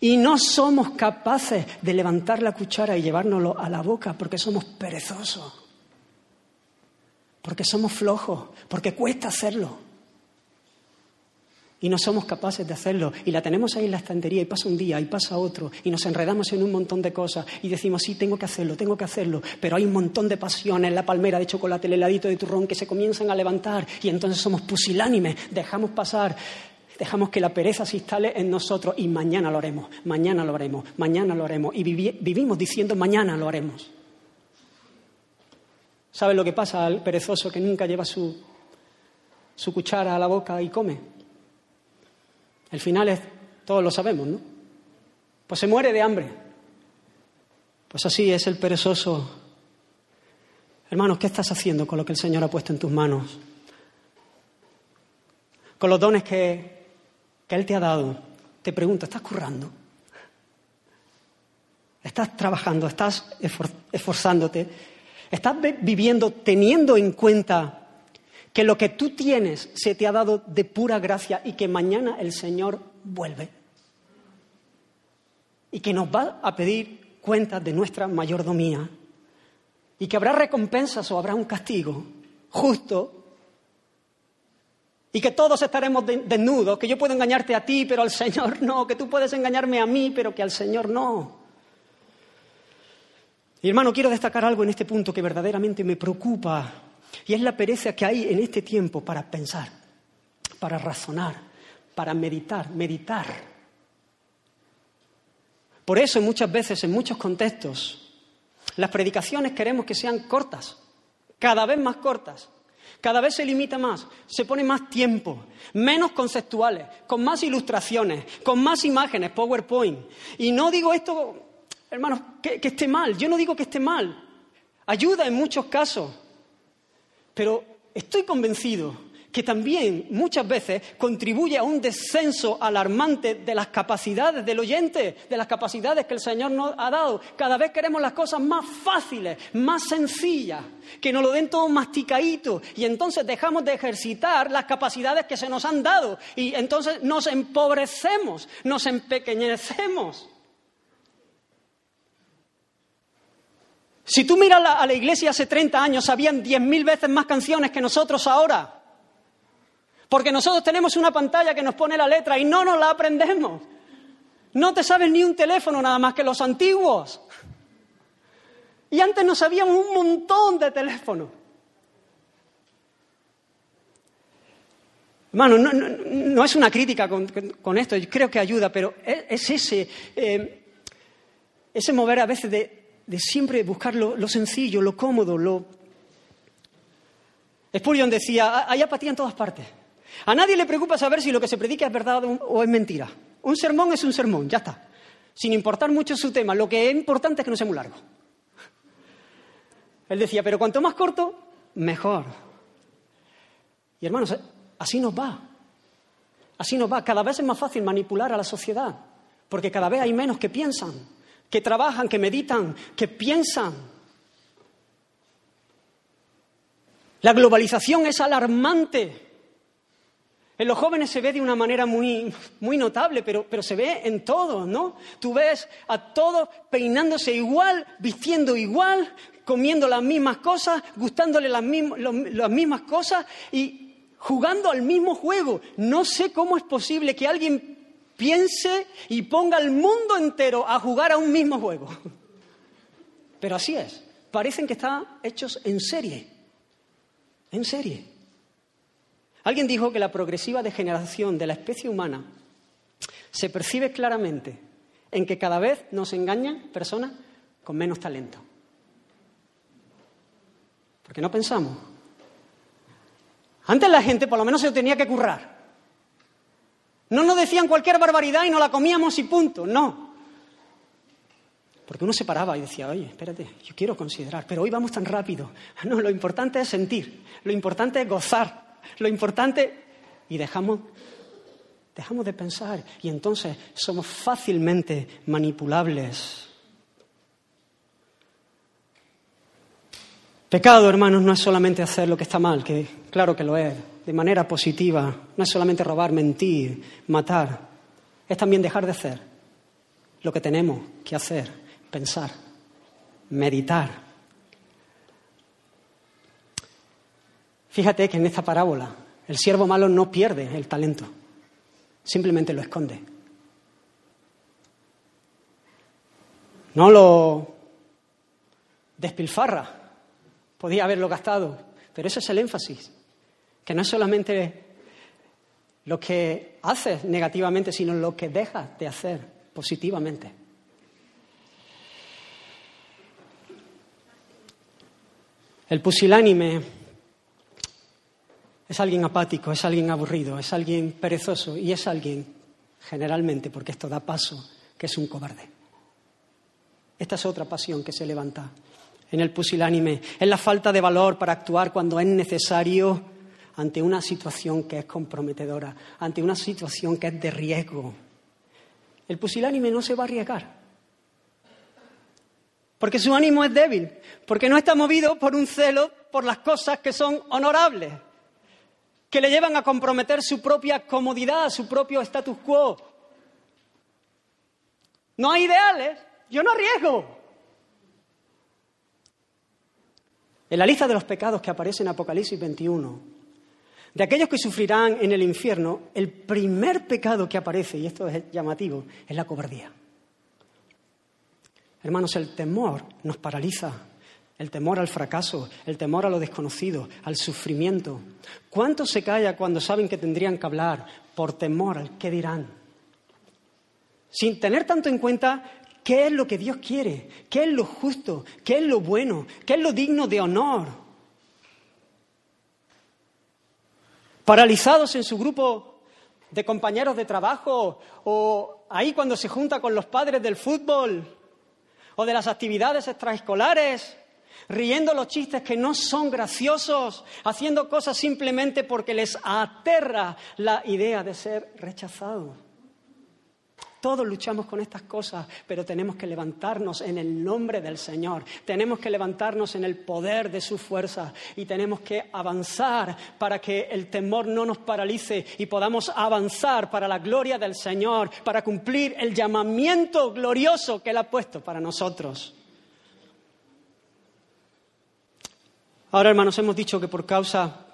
y no somos capaces de levantar la cuchara y llevárnoslo a la boca porque somos perezosos, porque somos flojos, porque cuesta hacerlo y no somos capaces de hacerlo y la tenemos ahí en la estantería y pasa un día y pasa otro y nos enredamos en un montón de cosas y decimos, sí, tengo que hacerlo, tengo que hacerlo, pero hay un montón de pasiones, la palmera de chocolate, el heladito de turrón que se comienzan a levantar y entonces somos pusilánimes, dejamos pasar. Dejamos que la pereza se instale en nosotros y mañana lo haremos, mañana lo haremos, mañana lo haremos. Y vivimos diciendo mañana lo haremos. ¿Sabe lo que pasa al perezoso que nunca lleva su, su cuchara a la boca y come? El final es, todos lo sabemos, ¿no? Pues se muere de hambre. Pues así es el perezoso. Hermanos, ¿qué estás haciendo con lo que el Señor ha puesto en tus manos? Con los dones que, que Él te ha dado. Te pregunto, ¿estás currando? ¿Estás trabajando? ¿Estás esforzándote? ¿Estás viviendo teniendo en cuenta que lo que tú tienes se te ha dado de pura gracia y que mañana el Señor vuelve. Y que nos va a pedir cuentas de nuestra mayordomía. Y que habrá recompensas o habrá un castigo justo. Y que todos estaremos desnudos, que yo puedo engañarte a ti, pero al Señor no, que tú puedes engañarme a mí, pero que al Señor no. Y hermano, quiero destacar algo en este punto que verdaderamente me preocupa y es la pereza que hay en este tiempo para pensar, para razonar, para meditar, meditar. Por eso muchas veces, en muchos contextos, las predicaciones queremos que sean cortas, cada vez más cortas. Cada vez se limita más, se pone más tiempo, menos conceptuales, con más ilustraciones, con más imágenes, PowerPoint. Y no digo esto, hermanos, que, que esté mal, yo no digo que esté mal. Ayuda en muchos casos, pero estoy convencido que también muchas veces contribuye a un descenso alarmante de las capacidades del oyente, de las capacidades que el Señor nos ha dado. Cada vez queremos las cosas más fáciles, más sencillas, que nos lo den todo masticadito y entonces dejamos de ejercitar las capacidades que se nos han dado y entonces nos empobrecemos, nos empequeñecemos. Si tú miras a la iglesia hace 30 años, habían 10.000 veces más canciones que nosotros ahora. Porque nosotros tenemos una pantalla que nos pone la letra y no nos la aprendemos. No te sabes ni un teléfono nada más que los antiguos. Y antes nos sabíamos un montón de teléfonos. Hermano, no, es una crítica con, esto, creo que ayuda, pero es, ese, eh, ese mover a veces de, de siempre buscar lo, sencillo, lo cómodo, lo... Spurgeon decía, hay apatía en todas partes. A nadie le preocupa saber si lo que se predica es verdad o es mentira. Un sermón es un sermón, ya está. Sin importar mucho su tema, lo que es importante es que no sea muy largo. Él decía, pero cuanto más corto, mejor. Y hermanos, así nos va. Así nos va. Cada vez es más fácil manipular a la sociedad, porque cada vez hay menos que piensan que trabajan, que meditan, que piensan. La globalización es alarmante. En los jóvenes se ve de una manera muy, muy notable, pero, pero, se ve en todo, ¿no? Tú ves a todos peinándose igual, vistiendo igual, comiendo las mismas cosas, gustándole las mismas cosas y jugando al mismo juego. No sé cómo es posible que alguien piense y ponga al mundo entero a jugar a un mismo juego. Pero así es. Parecen que están hechos en serie. En serie. Alguien dijo que la progresiva degeneración de la especie humana se percibe claramente en que cada vez nos engañan personas con menos talento. Porque no pensamos. Antes la gente por lo menos se tenía que currar. No nos decían cualquier barbaridad y no la comíamos y punto. No. Porque uno se paraba y decía, oye, espérate, yo quiero considerar, pero hoy vamos tan rápido. [laughs] No, lo importante es sentir, lo importante es gozar, lo importante... Y dejamos, dejamos de pensar y entonces somos fácilmente manipulables. Pecado, hermanos, no es solamente hacer lo que está mal, que claro que lo es, de manera positiva. No es solamente robar, mentir, matar. Es también dejar de hacer lo que tenemos que hacer, pensar, meditar. Fíjate que en esta parábola el siervo malo no pierde el talento, simplemente lo esconde. No lo despilfarra, podía haberlo gastado, pero ese es el énfasis que no es solamente lo que haces negativamente, sino lo que dejas de hacer positivamente. El pusilánime es alguien apático, es alguien aburrido, es alguien perezoso y es alguien, generalmente, porque esto da paso, que es un cobarde. Esta es otra pasión que se levanta en el pusilánime, es la falta de valor para actuar cuando es necesario ante una situación que es comprometedora, ante una situación que es de riesgo. El pusilánime no se va a arriesgar. Porque su ánimo es débil, porque no está movido por un celo por las cosas que son honorables, que le llevan a comprometer su propia comodidad, su propio status quo. No hay ideales, yo no arriesgo. En la lista de los pecados que aparece en Apocalipsis 21, de aquellos que sufrirán en el infierno, el primer pecado que aparece, y esto es llamativo, es la cobardía. Hermanos, el temor nos paraliza, el temor al fracaso, el temor a lo desconocido, al sufrimiento. ¿Cuánto se calla cuando saben que tendrían que hablar por temor al qué dirán? Sin tener tanto en cuenta qué es lo que Dios quiere, qué es lo justo, qué es lo bueno, qué es lo digno de honor. paralizados en su grupo de compañeros de trabajo o ahí cuando se junta con los padres del fútbol o de las actividades extraescolares, riendo los chistes que no son graciosos, haciendo cosas simplemente porque les aterra la idea de ser rechazados. Todos luchamos con estas cosas, pero tenemos que levantarnos en el nombre del Señor, tenemos que levantarnos en el poder de su fuerza y tenemos que avanzar para que el temor no nos paralice y podamos avanzar para la gloria del Señor, para cumplir el llamamiento glorioso que Él ha puesto para nosotros. Ahora, hermanos, hemos dicho que por causa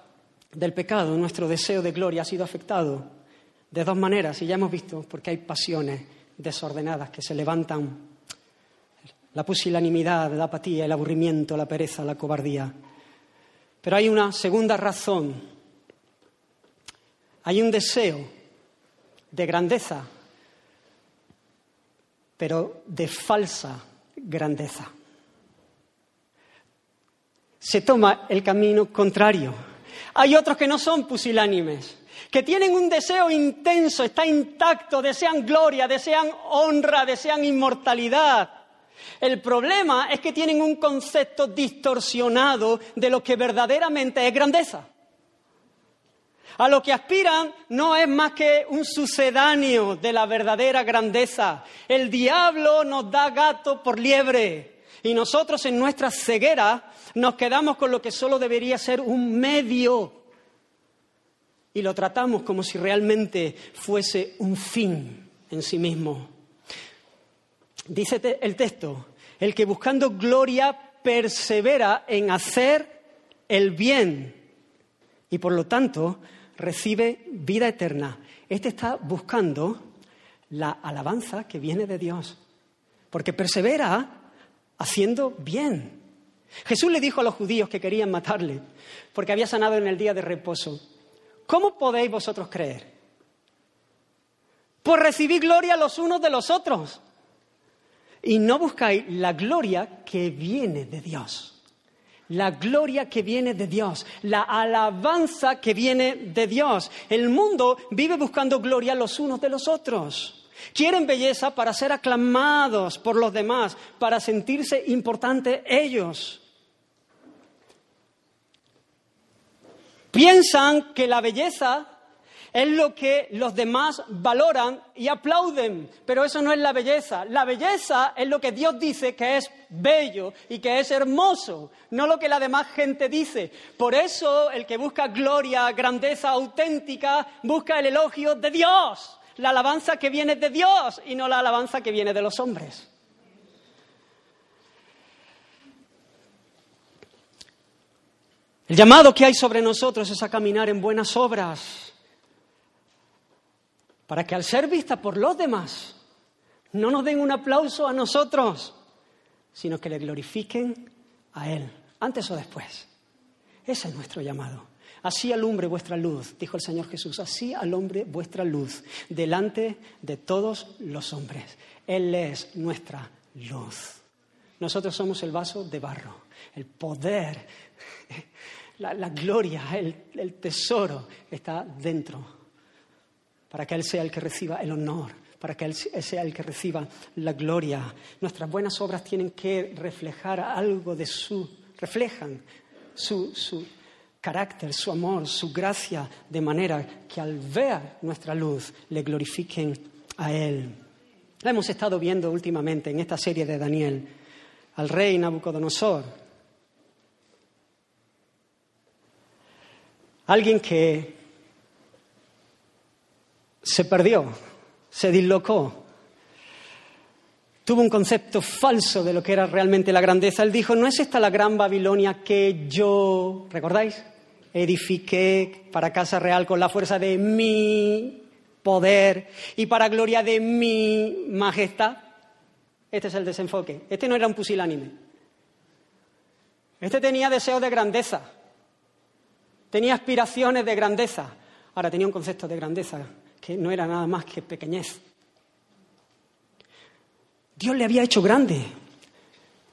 del pecado nuestro deseo de gloria ha sido afectado de dos maneras, y ya hemos visto, porque hay pasiones desordenadas que se levantan. La pusilanimidad, la apatía, el aburrimiento, la pereza, la cobardía. Pero hay una segunda razón. Hay un deseo de grandeza, pero de falsa grandeza. Se toma el camino contrario. Hay otros que no son pusilánimes, que tienen un deseo intenso, está intacto, desean gloria, desean honra, desean inmortalidad. El problema es que tienen un concepto distorsionado de lo que verdaderamente es grandeza. A lo que aspiran no es más que un sucedáneo de la verdadera grandeza. El diablo nos da gato por liebre y nosotros en nuestra ceguera nos quedamos con lo que solo debería ser un medio y lo tratamos como si realmente fuese un fin en sí mismo. Dice el texto, el que buscando gloria persevera en hacer el bien y por lo tanto recibe vida eterna. Este está buscando la alabanza que viene de Dios, porque persevera haciendo bien. Jesús le dijo a los judíos que querían matarle, porque había sanado en el día de reposo, ¿Cómo podéis vosotros creer? Pues recibir gloria los unos de los otros. Y no buscáis la gloria que viene de Dios. la gloria que viene de Dios, la alabanza que viene de Dios. El mundo vive buscando gloria los unos de los otros. Quieren belleza para ser aclamados por los demás, para sentirse importantes ellos. Piensan que la belleza es lo que los demás valoran y aplauden, pero eso no es la belleza. La belleza es lo que Dios dice que es bello y que es hermoso, no lo que la demás gente dice. Por eso el que busca gloria, grandeza auténtica, busca el elogio de Dios, la alabanza que viene de Dios y no la alabanza que viene de los hombres. El llamado que hay sobre nosotros es a caminar en buenas obras para que al ser vista por los demás no nos den un aplauso a nosotros, sino que le glorifiquen a Él, antes o después. Ese es nuestro llamado. Así alumbre vuestra luz, dijo el Señor Jesús, así alumbre vuestra luz delante de todos los hombres. Él es nuestra luz. Nosotros somos el vaso de barro, el poder, la, gloria, el tesoro está dentro para que Él sea el que reciba el honor, para que Él sea el que reciba la gloria. Nuestras buenas obras tienen que reflejar algo de su, reflejan su, su carácter, su amor, su gracia, de manera que al ver nuestra luz le glorifiquen a Él. La hemos estado viendo últimamente en esta serie de Daniel, al rey Nabucodonosor. Alguien que se perdió, se dislocó, tuvo un concepto falso de lo que era realmente la grandeza. Él dijo, ¿no es esta la gran Babilonia que yo, ¿recordáis? Edifiqué para casa real con la fuerza de mi poder y para gloria de mi majestad. Este es el desenfoque. Este no era un pusilánime. Este tenía deseos de grandeza. Tenía aspiraciones de grandeza. Ahora tenía un concepto de grandeza que no era nada más que pequeñez. Dios le había hecho grande.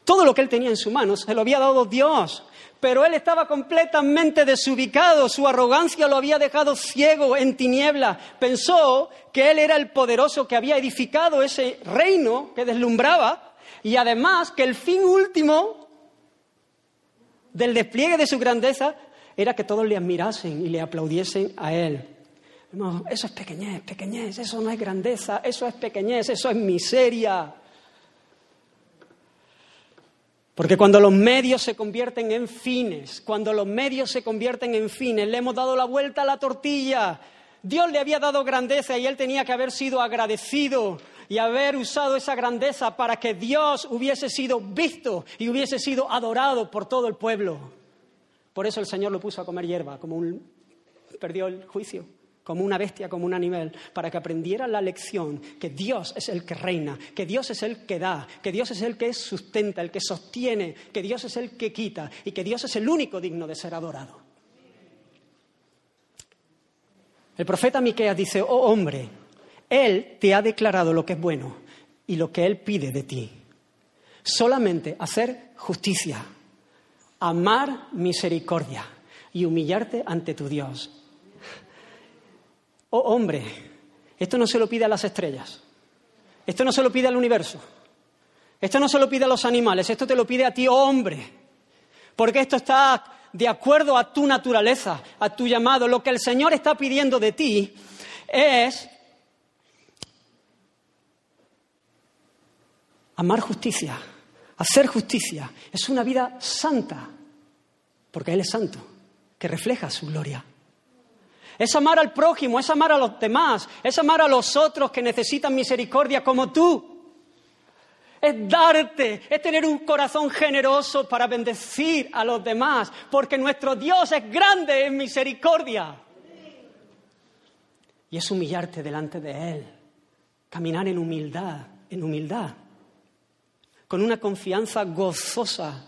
Todo lo que él tenía en su mano se lo había dado Dios, pero él estaba completamente desubicado, su arrogancia lo había dejado ciego en tiniebla. Pensó que él era el poderoso que había edificado ese reino que deslumbraba y además que el fin último del despliegue de su grandeza era que todos le admirasen y le aplaudiesen a él. No, eso es pequeñez, pequeñez, eso no es grandeza, eso es pequeñez, eso es miseria. Porque cuando los medios se convierten en fines, cuando los medios se convierten en fines, le hemos dado la vuelta a la tortilla. Dios le había dado grandeza y él tenía que haber sido agradecido y haber usado esa grandeza para que Dios hubiese sido visto y hubiese sido adorado por todo el pueblo. Por eso el Señor lo puso a comer hierba, como un... perdió el juicio como una bestia, como un animal, para que aprendiera la lección que Dios es el que reina, que Dios es el que da, que Dios es el que sustenta, el que sostiene, que Dios es el que quita y que Dios es el único digno de ser adorado. El profeta Miqueas dice, "Oh hombre, él te ha declarado lo que es bueno y lo que él pide de ti. Solamente hacer justicia, amar misericordia y humillarte ante tu Dios. Oh hombre, esto no se lo pide a las estrellas, esto no se lo pide al universo, esto no se lo pide a los animales, esto te lo pide a ti, oh hombre, porque esto está de acuerdo a tu naturaleza, a tu llamado. Lo que el Señor está pidiendo de ti es amar justicia, hacer justicia. Es una vida santa, porque Él es santo, que refleja su gloria. Es amar al prójimo, es amar a los demás, es amar a los otros que necesitan misericordia como tú. Es darte, es tener un corazón generoso para bendecir a los demás, porque nuestro Dios es grande en misericordia. Y es humillarte delante de Él, caminar en humildad, en humildad, con una confianza gozosa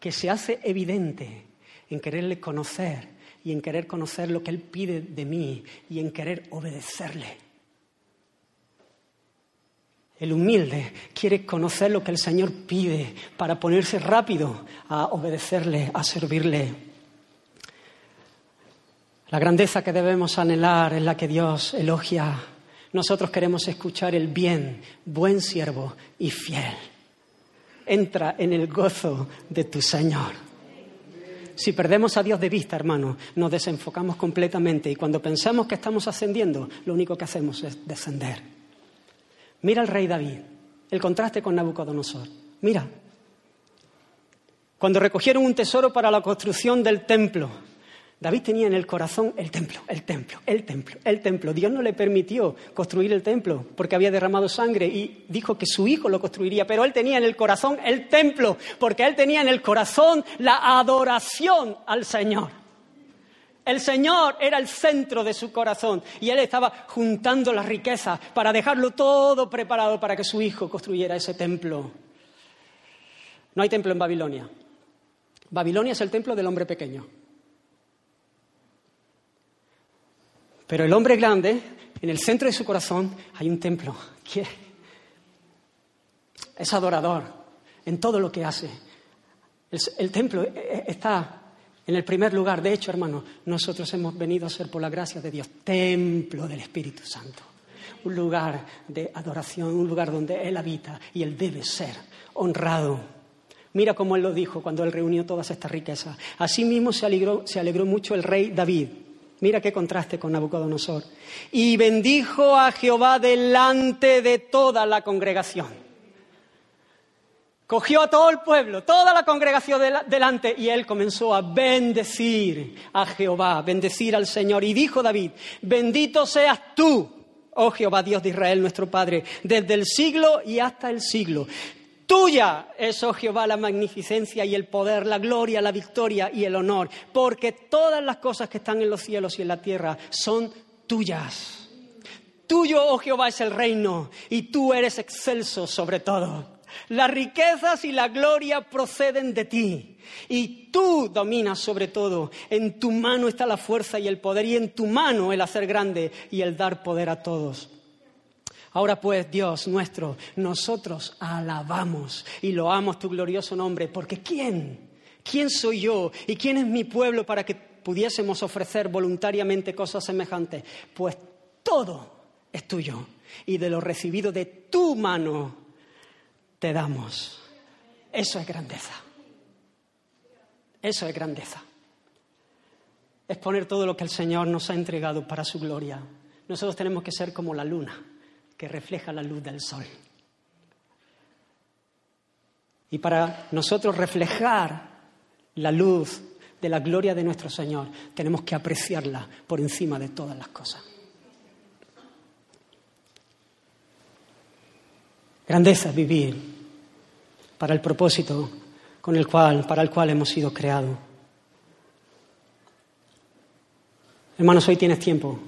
que se hace evidente en quererle conocer y en querer conocer lo que Él pide de mí y en querer obedecerle. El humilde quiere conocer lo que el Señor pide para ponerse rápido a obedecerle, a servirle. La grandeza que debemos anhelar es la que Dios elogia. Nosotros queremos escuchar el bien, buen siervo y fiel. Entra en el gozo de tu Señor. Si perdemos a Dios de vista, hermano, nos desenfocamos completamente y cuando pensamos que estamos ascendiendo, lo único que hacemos es descender. Mira al rey David, el contraste con Nabucodonosor. Mira, cuando recogieron un tesoro para la construcción del templo, David tenía en el corazón el templo, el templo, el templo, el templo. Dios no le permitió construir el templo porque había derramado sangre y dijo que su hijo lo construiría, pero él tenía en el corazón el templo porque él tenía en el corazón la adoración al Señor. El Señor era el centro de su corazón y él estaba juntando las riquezas para dejarlo todo preparado para que su hijo construyera ese templo. No hay templo en Babilonia. Babilonia es el templo del hombre pequeño. Pero el hombre grande, en el centro de su corazón hay un templo. que Es adorador en todo lo que hace. El, templo eh, eh, está en el primer lugar. De hecho, hermano, nosotros hemos venido a ser, por la gracia de Dios, templo del Espíritu Santo. Un lugar de adoración, un lugar donde Él habita y Él debe ser honrado. Mira cómo Él lo dijo cuando Él reunió todas estas riquezas. Asimismo se alegró, se alegró mucho el rey David Mira qué contraste con Nabucodonosor. Y bendijo a Jehová delante de toda la congregación. Cogió a todo el pueblo, toda la congregación delante, y él comenzó a bendecir a Jehová, bendecir al Señor. Y dijo David, bendito seas tú, oh Jehová, Dios de Israel, nuestro Padre, desde el siglo y hasta el siglo. Tuya es, oh Jehová, la magnificencia y el poder, la gloria, la victoria y el honor, porque todas las cosas que están en los cielos y en la tierra son tuyas. Tuyo, oh Jehová, es el reino y tú eres excelso sobre todo. Las riquezas y la gloria proceden de ti y tú dominas sobre todo. En tu mano está la fuerza y el poder y en tu mano el hacer grande y el dar poder a todos. Ahora pues, Dios nuestro, nosotros alabamos y loamos tu glorioso nombre, porque ¿quién? ¿Quién soy yo y quién es mi pueblo para que pudiésemos ofrecer voluntariamente cosas semejantes? Pues todo es tuyo y de lo recibido de tu mano te damos. Eso es grandeza. Eso es grandeza. Es poner todo lo que el Señor nos ha entregado para su gloria. Nosotros tenemos que ser como la luna que refleja la luz del sol. Y para nosotros reflejar la luz de la gloria de nuestro Señor, tenemos que apreciarla por encima de todas las cosas. Grandeza es vivir para el propósito con el cual, para el cual hemos sido creados. Hermanos, hoy tienes tiempo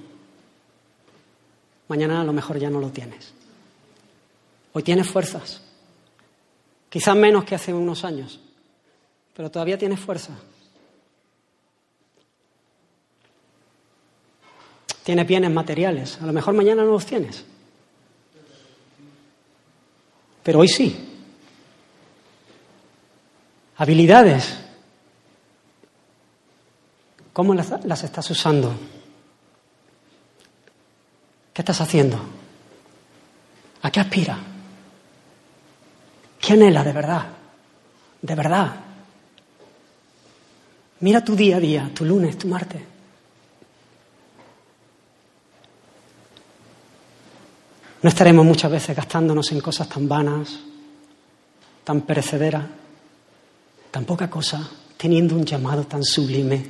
mañana a lo mejor ya no lo tienes. Hoy tienes fuerzas, quizás menos que hace unos años, pero todavía tienes fuerza. Tienes bienes materiales, a lo mejor mañana no los tienes, pero hoy sí. Habilidades, ¿cómo las, las estás usando? ¿Qué estás haciendo? ¿A qué aspira? ¿Qué anhela de verdad? De verdad. Mira tu día a día, tu lunes, tu martes. No estaremos muchas veces gastándonos en cosas tan vanas, tan perecederas, tan poca cosa, teniendo un llamado tan sublime,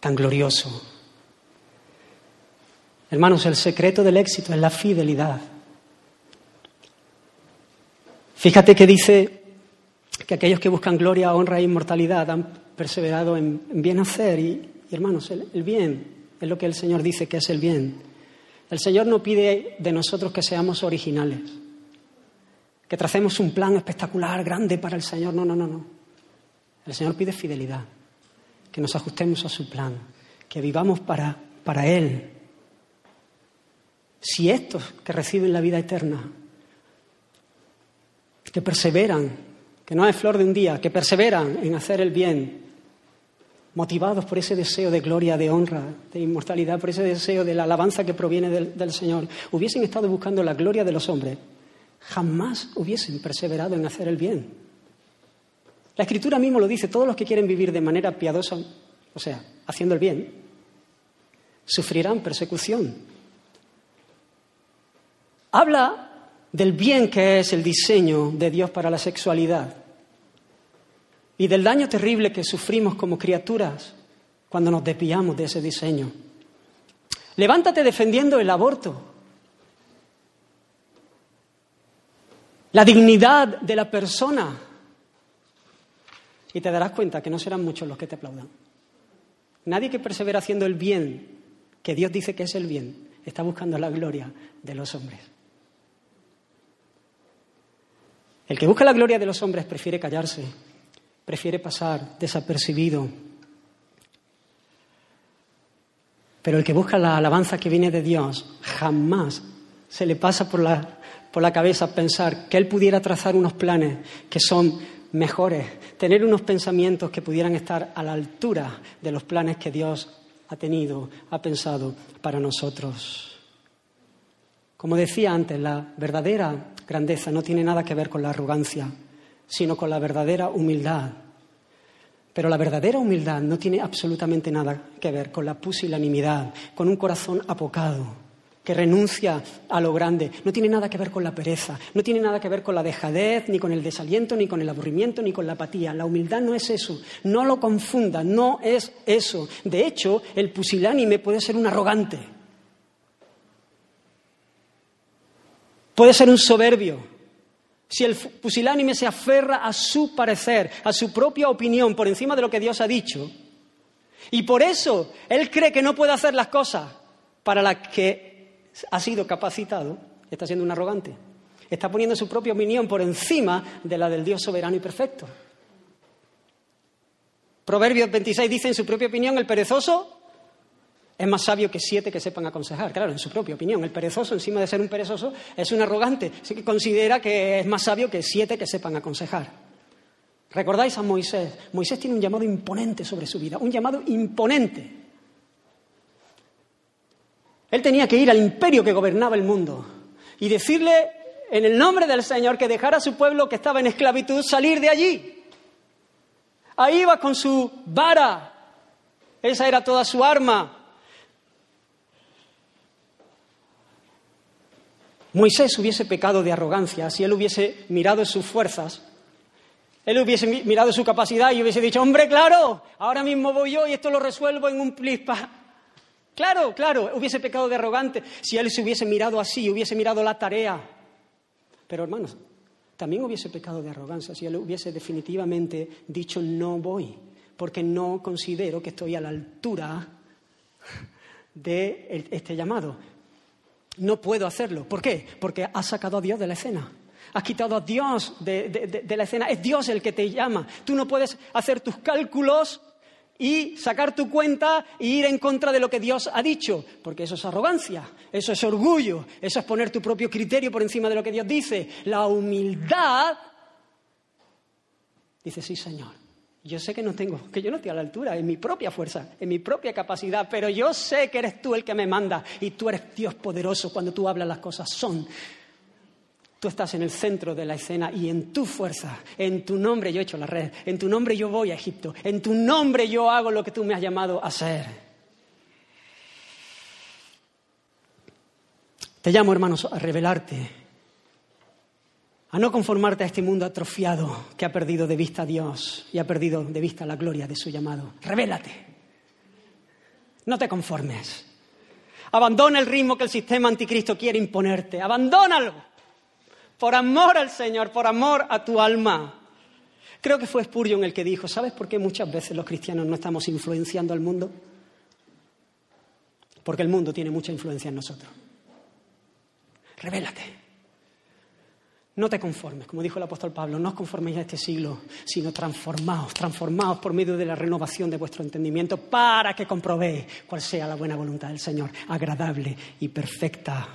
tan glorioso, Hermanos, el secreto del éxito es la fidelidad. Fíjate que dice que aquellos que buscan gloria, honra e inmortalidad han perseverado en, bien hacer y, hermanos, el, el bien es lo que el Señor dice que es el bien. El Señor no pide de nosotros que seamos originales, que tracemos un plan espectacular, grande para el Señor. No, no, no, no. El Señor pide fidelidad, que nos ajustemos a su plan, que vivamos para, para Él, si estos que reciben la vida eterna, que perseveran, que no es flor de un día, que perseveran en hacer el bien, motivados por ese deseo de gloria, de honra, de inmortalidad, por ese deseo de la alabanza que proviene del, del Señor, hubiesen estado buscando la gloria de los hombres, jamás hubiesen perseverado en hacer el bien. La Escritura mismo lo dice, todos los que quieren vivir de manera piadosa, o sea, haciendo el bien, sufrirán persecución. Habla del bien que es el diseño de Dios para la sexualidad y del daño terrible que sufrimos como criaturas cuando nos desviamos de ese diseño. Levántate defendiendo el aborto, la dignidad de la persona, y te darás cuenta que no serán muchos los que te aplaudan. Nadie que persevera haciendo el bien, que Dios dice que es el bien, está buscando la gloria de los hombres. El que busca la gloria de los hombres prefiere callarse, prefiere pasar desapercibido. Pero el que busca la alabanza que viene de Dios jamás se le pasa por la, por la cabeza pensar que Él pudiera trazar unos planes que son mejores, tener unos pensamientos que pudieran estar a la altura de los planes que Dios ha tenido, ha pensado para nosotros. Como decía antes, la verdadera grandeza no tiene nada que ver con la arrogancia, sino con la verdadera humildad. Pero la verdadera humildad no tiene absolutamente nada que ver con la pusilanimidad, con un corazón apocado, que renuncia a lo grande. No tiene nada que ver con la pereza, no tiene nada que ver con la dejadez, ni con el desaliento, ni con el aburrimiento, ni con la apatía. La humildad no es eso. No lo confunda, no es eso. De hecho, el pusilánime puede ser un arrogante. Puede ser un soberbio. Si el pusilánime se aferra a su parecer, a su propia opinión por encima de lo que Dios ha dicho, y por eso él cree que no puede hacer las cosas para las que ha sido capacitado, está siendo un arrogante. Está poniendo su propia opinión por encima de la del Dios soberano y perfecto. Proverbios 26 dice en su propia opinión, el perezoso es más sabio que siete que sepan aconsejar. Claro, en su propia opinión. El perezoso, encima de ser un perezoso, es un arrogante. Así que considera que es más sabio que siete que sepan aconsejar. ¿Recordáis a Moisés? Moisés tiene un llamado imponente sobre su vida, un llamado imponente. Él tenía que ir al imperio que gobernaba el mundo y decirle en el nombre del Señor que dejara a su pueblo que estaba en esclavitud salir de allí. Ahí iba con su vara, esa era toda su arma, Moisés hubiese pecado de arrogancia si él hubiese mirado sus fuerzas, él hubiese mirado su capacidad y hubiese dicho, hombre, claro, ahora mismo voy yo y esto lo resuelvo en un plispa. Claro, claro, hubiese pecado de arrogante si él se hubiese mirado así, hubiese mirado la tarea. Pero hermanos, también hubiese pecado de arrogancia si él hubiese definitivamente dicho no voy, porque no considero que estoy a la altura de este llamado. No puedo hacerlo. ¿Por qué? Porque has sacado a Dios de la escena. Has quitado a Dios de, la escena. Es Dios el que te llama. Tú no puedes hacer tus cálculos y sacar tu cuenta e ir en contra de lo que Dios ha dicho, porque eso es arrogancia, eso es orgullo, eso es poner tu propio criterio por encima de lo que Dios dice. La humildad dice, sí, Señor, yo sé que no tengo, que yo no estoy a la altura, en mi propia fuerza, en mi propia capacidad, pero yo sé que eres tú el que me manda y tú eres Dios poderoso cuando tú hablas las cosas son. Tú estás en el centro de la escena y en tu fuerza, en tu nombre yo he hecho la red, en tu nombre yo voy a Egipto, en tu nombre yo hago lo que tú me has llamado a hacer. Te llamo, hermanos, a revelarte a no conformarte a este mundo atrofiado que ha perdido de vista a Dios y ha perdido de vista la gloria de su llamado. Revélate. No te conformes. Abandona el ritmo que el sistema anticristo quiere imponerte. Abandónalo. Por amor al Señor, por amor a tu alma. Creo que fue Spurgeon el que dijo, ¿sabes por qué muchas veces los cristianos no estamos influenciando al mundo? Porque el mundo tiene mucha influencia en nosotros. Revélate. No te conformes, como dijo el apóstol Pablo, no os conforméis a este siglo, sino transformaos, transformaos por medio de la renovación de vuestro entendimiento para que comprobéis cuál sea la buena voluntad del Señor, agradable y perfecta.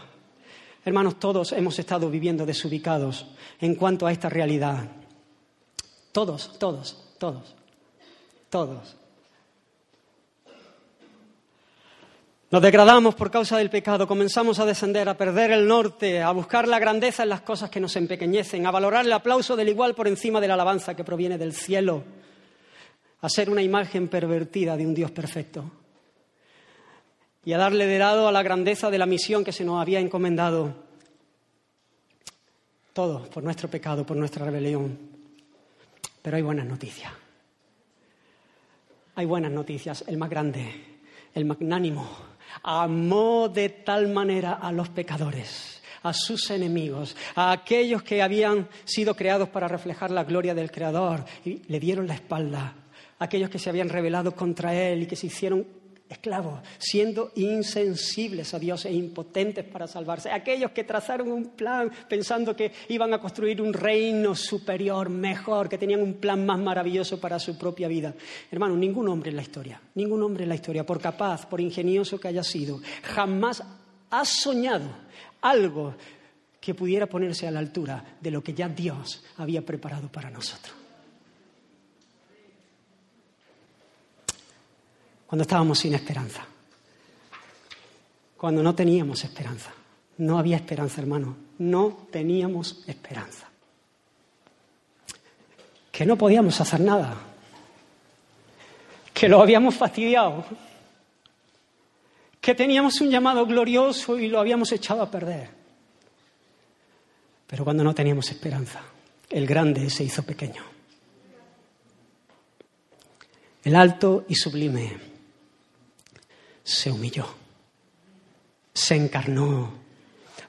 Hermanos, todos hemos estado viviendo desubicados en cuanto a esta realidad. Todos, todos, todos, todos. Nos degradamos por causa del pecado, comenzamos a descender, a perder el norte, a buscar la grandeza en las cosas que nos empequeñecen, a valorar el aplauso del igual por encima de la alabanza que proviene del cielo, a ser una imagen pervertida de un Dios perfecto y a darle de lado a la grandeza de la misión que se nos había encomendado. Todo por nuestro pecado, por nuestra rebelión. Pero hay buenas noticias. Hay buenas noticias. El más grande, el magnánimo, amó de tal manera a los pecadores, a sus enemigos, a aquellos que habían sido creados para reflejar la gloria del Creador y le dieron la espalda, aquellos que se habían rebelado contra Él y que se hicieron esclavos, siendo insensibles a Dios e impotentes para salvarse. Aquellos que trazaron un plan pensando que iban a construir un reino superior, mejor, que tenían un plan más maravilloso para su propia vida. Hermano, ningún hombre en la historia, ningún hombre en la historia, por capaz, por ingenioso que haya sido, jamás ha soñado algo que pudiera ponerse a la altura de lo que ya Dios había preparado para nosotros. Cuando estábamos sin esperanza, cuando no teníamos esperanza. No había esperanza, hermano, no teníamos esperanza. Que no podíamos hacer nada, que lo habíamos fastidiado, que teníamos un llamado glorioso y lo habíamos echado a perder. Pero cuando no teníamos esperanza, el grande se hizo pequeño. El alto y sublime se humilló, se encarnó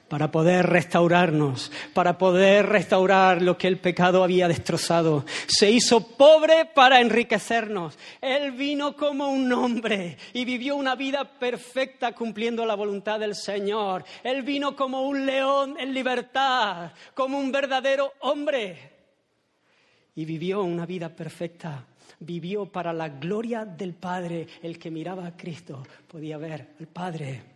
para poder restaurarnos, para poder restaurar lo que el pecado había destrozado. Se hizo pobre para enriquecernos. Él vino como un hombre y vivió una vida perfecta cumpliendo la voluntad del Señor. Él vino como un león en libertad, como un verdadero hombre. Y vivió una vida perfecta vivió para la gloria del Padre. El que miraba a Cristo podía ver al Padre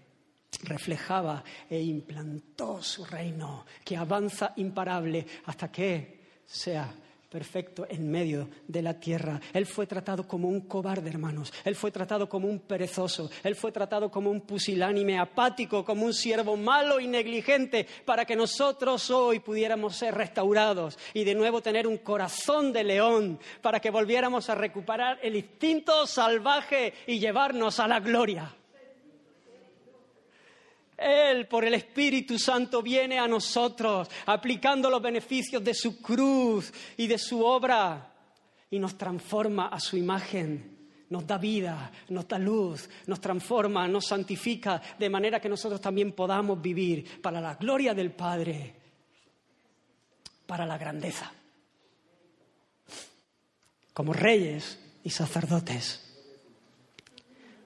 reflejaba e implantó su reino que avanza imparable hasta que sea perfecto en medio de la tierra. Él fue tratado como un cobarde, hermanos. Él fue tratado como un perezoso. Él fue tratado como un pusilánime apático, como un siervo malo y negligente, para que nosotros hoy pudiéramos ser restaurados y de nuevo tener un corazón de león, para que volviéramos a recuperar el instinto salvaje y llevarnos a la gloria. Él, por el Espíritu Santo, viene a nosotros aplicando los beneficios de su cruz y de su obra y nos transforma a su imagen. Nos da vida, nos da luz, nos transforma, nos santifica, de manera que nosotros también podamos vivir para la gloria del Padre, para la grandeza, como reyes y sacerdotes.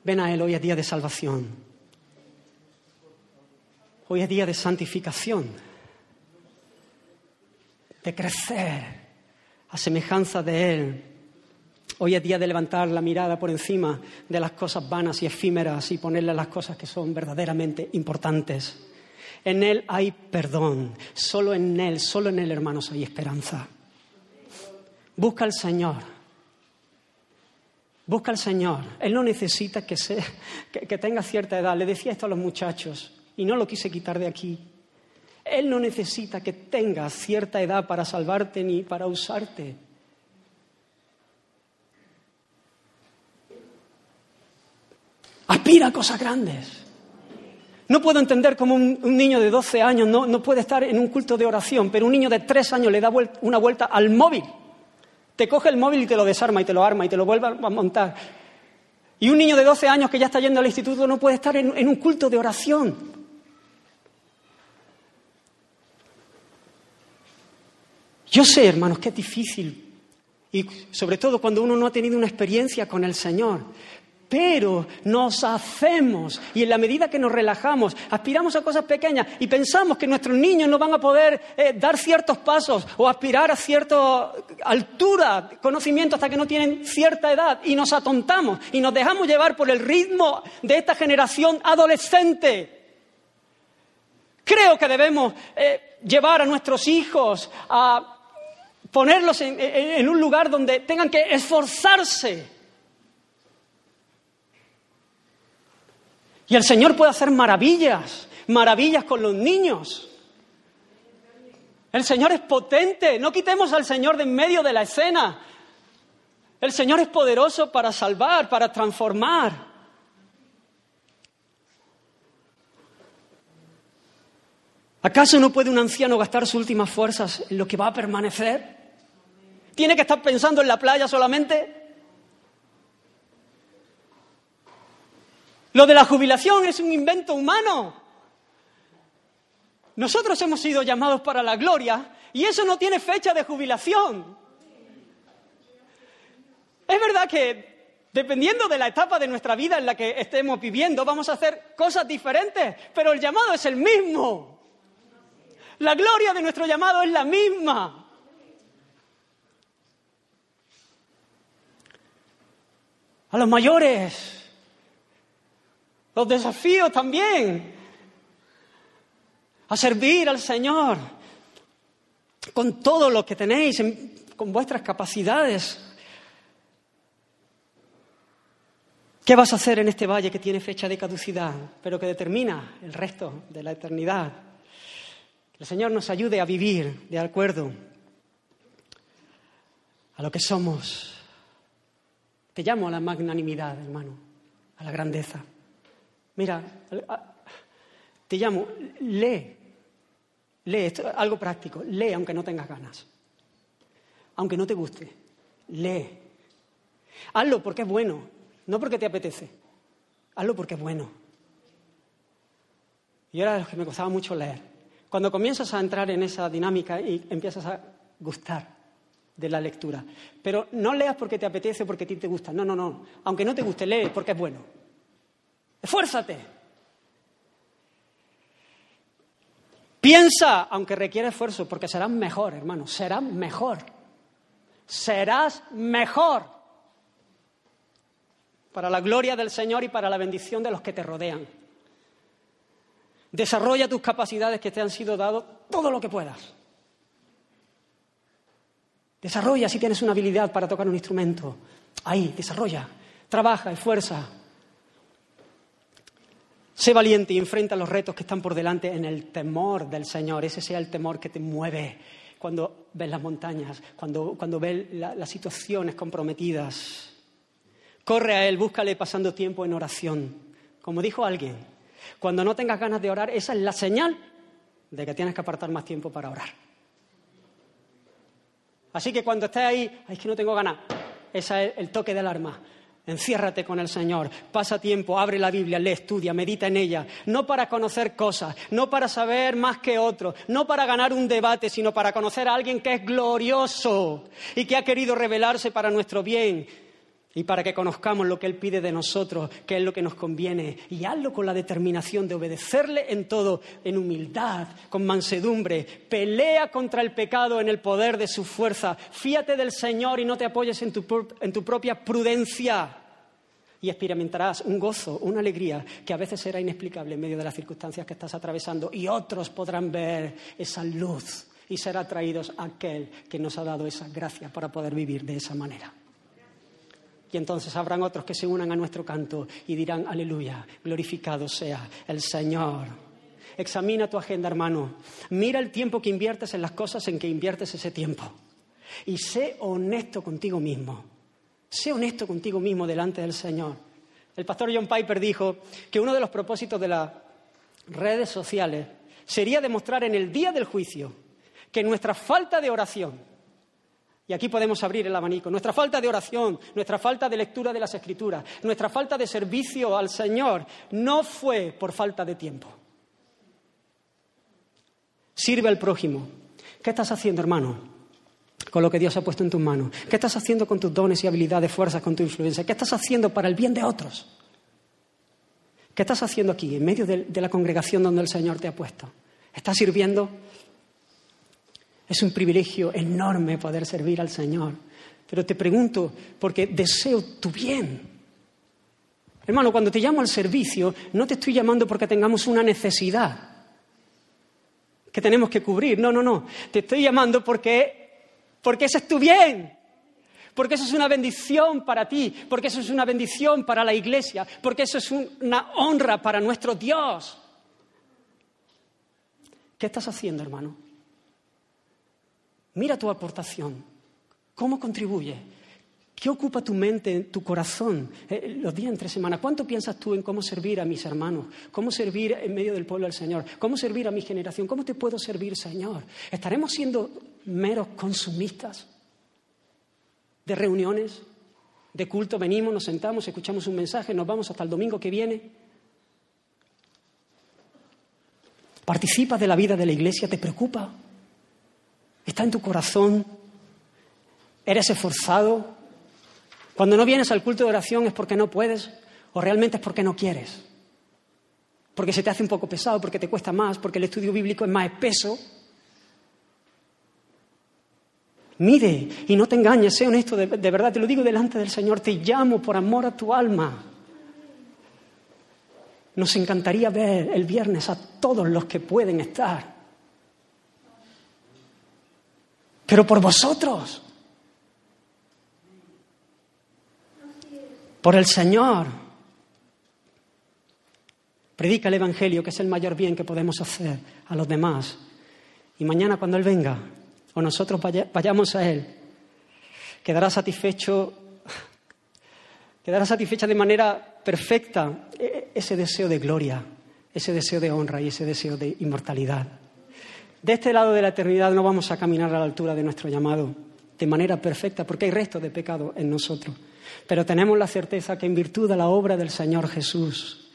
Ven a Él hoy a día de salvación. Hoy es día de santificación, de crecer a semejanza de Él. Hoy es día de levantar la mirada por encima de las cosas vanas y efímeras y ponerle las cosas que son verdaderamente importantes. En Él hay perdón, solo en Él, solo en Él, hermanos, hay esperanza. Busca al Señor. Busca al Señor. Él no necesita que, sea, que tenga cierta edad. Le decía esto a los muchachos y no lo quise quitar de aquí. Él no necesita que tengas cierta edad para salvarte ni para usarte. Aspira a cosas grandes. No puedo entender cómo un, niño de 12 años no, no, puede estar en un culto de oración, pero un niño de 3 años le da una vuelta al móvil. Te coge el móvil y te lo desarma y te lo arma y te lo vuelve a montar. Y un niño de 12 años que ya está yendo al instituto no puede estar en un culto de oración. Yo sé, hermanos, que es difícil. Y sobre todo cuando uno no ha tenido una experiencia con el Señor. Pero nos hacemos y en la medida que nos relajamos, aspiramos a cosas pequeñas y pensamos que nuestros niños no van a poder eh, dar ciertos pasos o aspirar a cierta altura, conocimiento hasta que no tienen cierta edad y nos atontamos y nos dejamos llevar por el ritmo de esta generación adolescente Creo que debemos eh, llevar a nuestros hijos a ponerlos en un lugar donde tengan que esforzarse. Y el Señor puede hacer maravillas, maravillas con los niños. El Señor es potente, no quitemos al Señor de en medio de la escena. El Señor es poderoso para salvar, para transformar. ¿Acaso no puede un anciano gastar sus últimas fuerzas en lo que va a permanecer? ¿Tiene que estar pensando en la playa solamente? Lo de la jubilación es un invento humano. Nosotros hemos sido llamados para la gloria y eso no tiene fecha de jubilación. Es verdad que dependiendo de la etapa de nuestra vida en la que estemos viviendo, vamos a hacer cosas diferentes, pero el llamado es el mismo. La gloria de nuestro llamado es la misma. A los mayores, los desafíos también, a servir al Señor con todo lo que tenéis, con vuestras capacidades. ¿Qué vas a hacer en este valle que tiene fecha de caducidad, pero que determina el resto de la eternidad? el Señor nos ayude a vivir de acuerdo a lo que somos. Te llamo a la magnanimidad, hermano, a la grandeza. Mira, te llamo, lee, lee, esto es algo práctico, lee aunque no tengas ganas, aunque no te guste, lee. Hazlo porque es bueno, no porque te apetece, hazlo porque es bueno. Y ahora lo que me costaba mucho leer. Cuando comienzas a entrar en esa dinámica y empiezas a gustar de la lectura. Pero no leas porque te apetece porque a ti te gusta. No, no, no. Aunque no te guste, lee porque es bueno. Esfuérzate. Piensa, aunque requiere esfuerzo, porque serás mejor, hermano. Serás mejor. Serás mejor. Para la gloria del Señor y para la bendición de los que te rodean. Desarrolla tus capacidades que te han sido dadas todo lo que puedas. Desarrolla si tienes una habilidad para tocar un instrumento. Ahí, desarrolla. Trabaja, esfuerza. Sé valiente y enfrenta los retos que están por delante en el temor del Señor. Ese sea el temor que te mueve cuando ves las montañas, cuando, cuando ves las situaciones comprometidas. Corre a Él, búscale pasando tiempo en oración. Como dijo alguien, cuando no tengas ganas de orar, esa es la señal de que tienes que apartar más tiempo para orar. Así que cuando estés ahí, es que no tengo ganas, ese es el toque de alarma. Enciérrate con el Señor, pasa tiempo, abre la Biblia, lee, estudia, medita en ella, no para conocer cosas, no para saber más que otros, no para ganar un debate, sino para conocer a alguien que es glorioso y que ha querido revelarse para nuestro bien y para que conozcamos lo que Él pide de nosotros, qué es lo que nos conviene, y hazlo con la determinación de obedecerle en todo, en humildad, con mansedumbre. Pelea contra el pecado en el poder de su fuerza. Fíate del Señor y no te apoyes en tu, en tu propia prudencia. Y experimentarás un gozo, una alegría que a veces será inexplicable en medio de las circunstancias que estás atravesando. Y otros podrán ver esa luz y ser atraídos a aquel que nos ha dado esa gracia para poder vivir de esa manera. Y entonces habrán otros que se unan a nuestro canto y dirán, aleluya, glorificado sea el Señor. Examina tu agenda, hermano. Mira el tiempo que inviertes en las cosas en que inviertes ese tiempo. Y sé honesto contigo mismo. Sé honesto contigo mismo delante del Señor. El pastor John Piper dijo que uno de los propósitos de las redes sociales sería demostrar en el día del juicio que nuestra falta de oración, y aquí podemos abrir el abanico. Nuestra falta de oración, nuestra falta de lectura de las escrituras, nuestra falta de servicio al Señor no fue por falta de tiempo. Sirve al prójimo. ¿Qué estás haciendo, hermano? Con lo que Dios ha puesto en tus manos. ¿Qué estás haciendo con tus dones y habilidades, fuerzas, con tu influencia? ¿Qué estás haciendo para el bien de otros? ¿Qué estás haciendo aquí, en medio de, la congregación donde el Señor te ha puesto? ¿Estás sirviendo? Es un privilegio enorme poder servir al Señor. Pero te pregunto, porque deseo tu bien. Hermano, cuando te llamo al servicio, no te estoy llamando porque tengamos una necesidad. que tenemos que cubrir. No, no, no. Te estoy llamando porque, porque ese es tu bien. Porque eso es una bendición para ti, porque eso es una bendición para la iglesia, porque eso es una honra para nuestro Dios. ¿Qué estás haciendo, hermano? Mira tu aportación. ¿Cómo contribuye? ¿Qué ocupa tu mente, tu corazón eh, los días entre semana? ¿Cuánto piensas tú en cómo servir a mis hermanos? ¿Cómo servir en medio del pueblo del Señor? ¿Cómo servir a mi generación? ¿Cómo te puedo servir, Señor? ¿Estaremos siendo meros consumistas de reuniones, de culto? Venimos, nos sentamos, escuchamos un mensaje, nos vamos hasta el domingo que viene. ¿Participas de la vida de la iglesia? ¿Te preocupa? ¿Está en tu corazón? ¿Eres esforzado? Cuando no vienes al culto de oración es porque no puedes o realmente es porque no quieres. Porque se te hace un poco pesado, porque te cuesta más, porque el estudio bíblico es más espeso. Mire y no te engañes, sé honesto, de, de verdad te lo digo delante del Señor, te llamo por amor a tu alma. Nos encantaría ver el viernes a todos los que pueden estar. Pero por vosotros. por el Señor. Predica el Evangelio, que es el mayor bien que podemos hacer a los demás. Y mañana cuando Él venga, o nosotros vayamos a Él, quedará satisfecho, quedará satisfecha de manera perfecta e-, ese deseo de gloria, ese deseo de honra y ese deseo de inmortalidad. De este lado de la eternidad no vamos a caminar a la altura de nuestro llamado de manera perfecta, porque hay restos de pecado en nosotros. Pero tenemos la certeza que en virtud de la obra del Señor Jesús,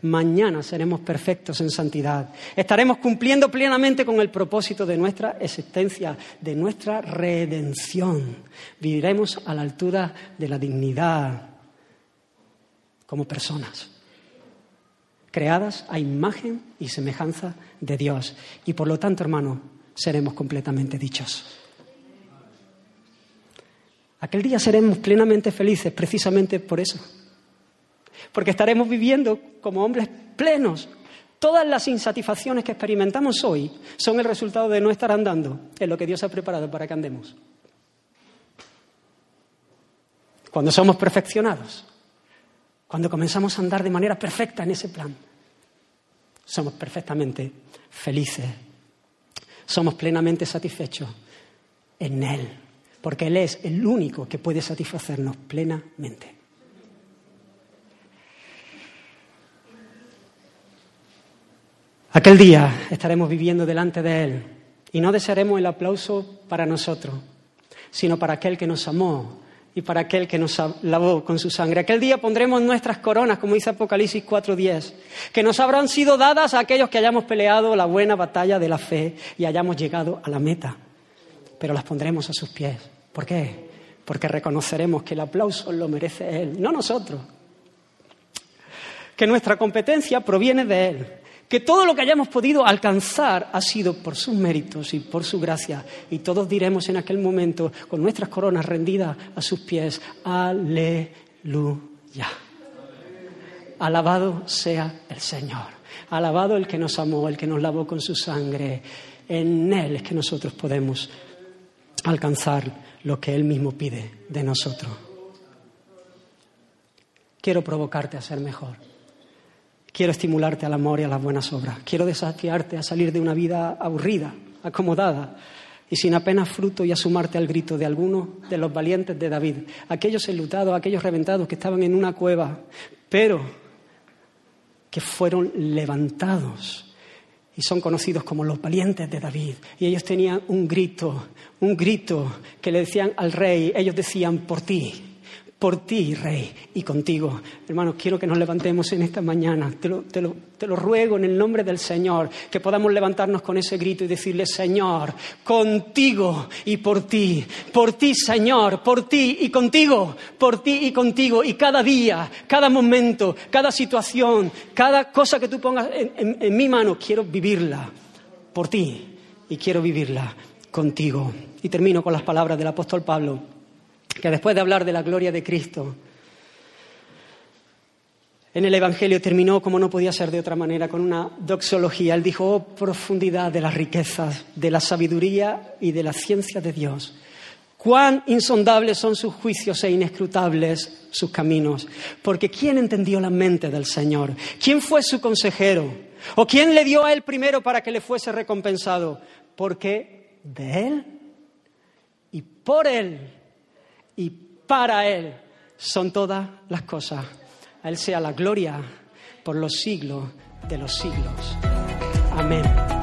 mañana seremos perfectos en santidad. Estaremos cumpliendo plenamente con el propósito de nuestra existencia, de nuestra redención. Viviremos a la altura de la dignidad como personas, creadas a imagen y semejanza de Dios. Y por lo tanto, hermano, seremos completamente dichosos. Aquel día seremos plenamente felices precisamente por eso. Porque estaremos viviendo como hombres plenos. Todas las insatisfacciones que experimentamos hoy son el resultado de no estar andando en lo que Dios ha preparado para que andemos. Cuando somos perfeccionados, cuando comenzamos a andar de manera perfecta en ese plan, somos perfectamente felices, somos plenamente satisfechos en Él porque Él es el único que puede satisfacernos plenamente. Aquel día estaremos viviendo delante de Él y no desearemos el aplauso para nosotros, sino para aquel que nos amó y para aquel que nos lavó con su sangre. Aquel día pondremos nuestras coronas, como dice Apocalipsis 4:10, que nos habrán sido dadas a aquellos que hayamos peleado la buena batalla de la fe y hayamos llegado a la meta, pero las pondremos a sus pies. ¿Por qué? Porque reconoceremos que el aplauso lo merece Él, no nosotros. Que nuestra competencia proviene de Él. Que todo lo que hayamos podido alcanzar ha sido por sus méritos y por su gracia. Y todos diremos en aquel momento, con nuestras coronas rendidas a sus pies, aleluya. Alabado sea el Señor. Alabado el que nos amó, el que nos lavó con su sangre. En Él es que nosotros podemos alcanzar lo que Él mismo pide de nosotros. Quiero provocarte a ser mejor. Quiero estimularte al amor y a las buenas obras. Quiero desafiarte a salir de una vida aburrida, acomodada y sin apenas fruto y a sumarte al grito de algunos de los valientes de David, aquellos enlutados, aquellos reventados que estaban en una cueva, pero que fueron levantados y son conocidos como los valientes de David. Y ellos tenían un grito, un grito que le decían al rey, ellos decían, por ti, por ti, Rey, y contigo. Hermanos, quiero que nos levantemos en esta mañana. Te lo, ruego en el nombre del Señor, que podamos levantarnos con ese grito y decirle, Señor, contigo y por ti, por ti, Señor, por ti y contigo, por ti y contigo. Y cada día, cada momento, cada situación, cada cosa que tú pongas en, en mi mano, quiero vivirla por ti y quiero vivirla contigo. Y termino con las palabras del apóstol Pablo que después de hablar de la gloria de Cristo, en el Evangelio terminó, como no podía ser de otra manera, con una doxología. Él dijo, oh profundidad de las riquezas, de la sabiduría y de la ciencia de Dios. Cuán insondables son sus juicios e inescrutables sus caminos. Porque ¿quién entendió la mente del Señor? ¿Quién fue su consejero? ¿O quién le dio a él primero para que le fuese recompensado? Porque de él y por él y para él son todas las cosas. A Él sea la gloria por los siglos de los siglos. Amén.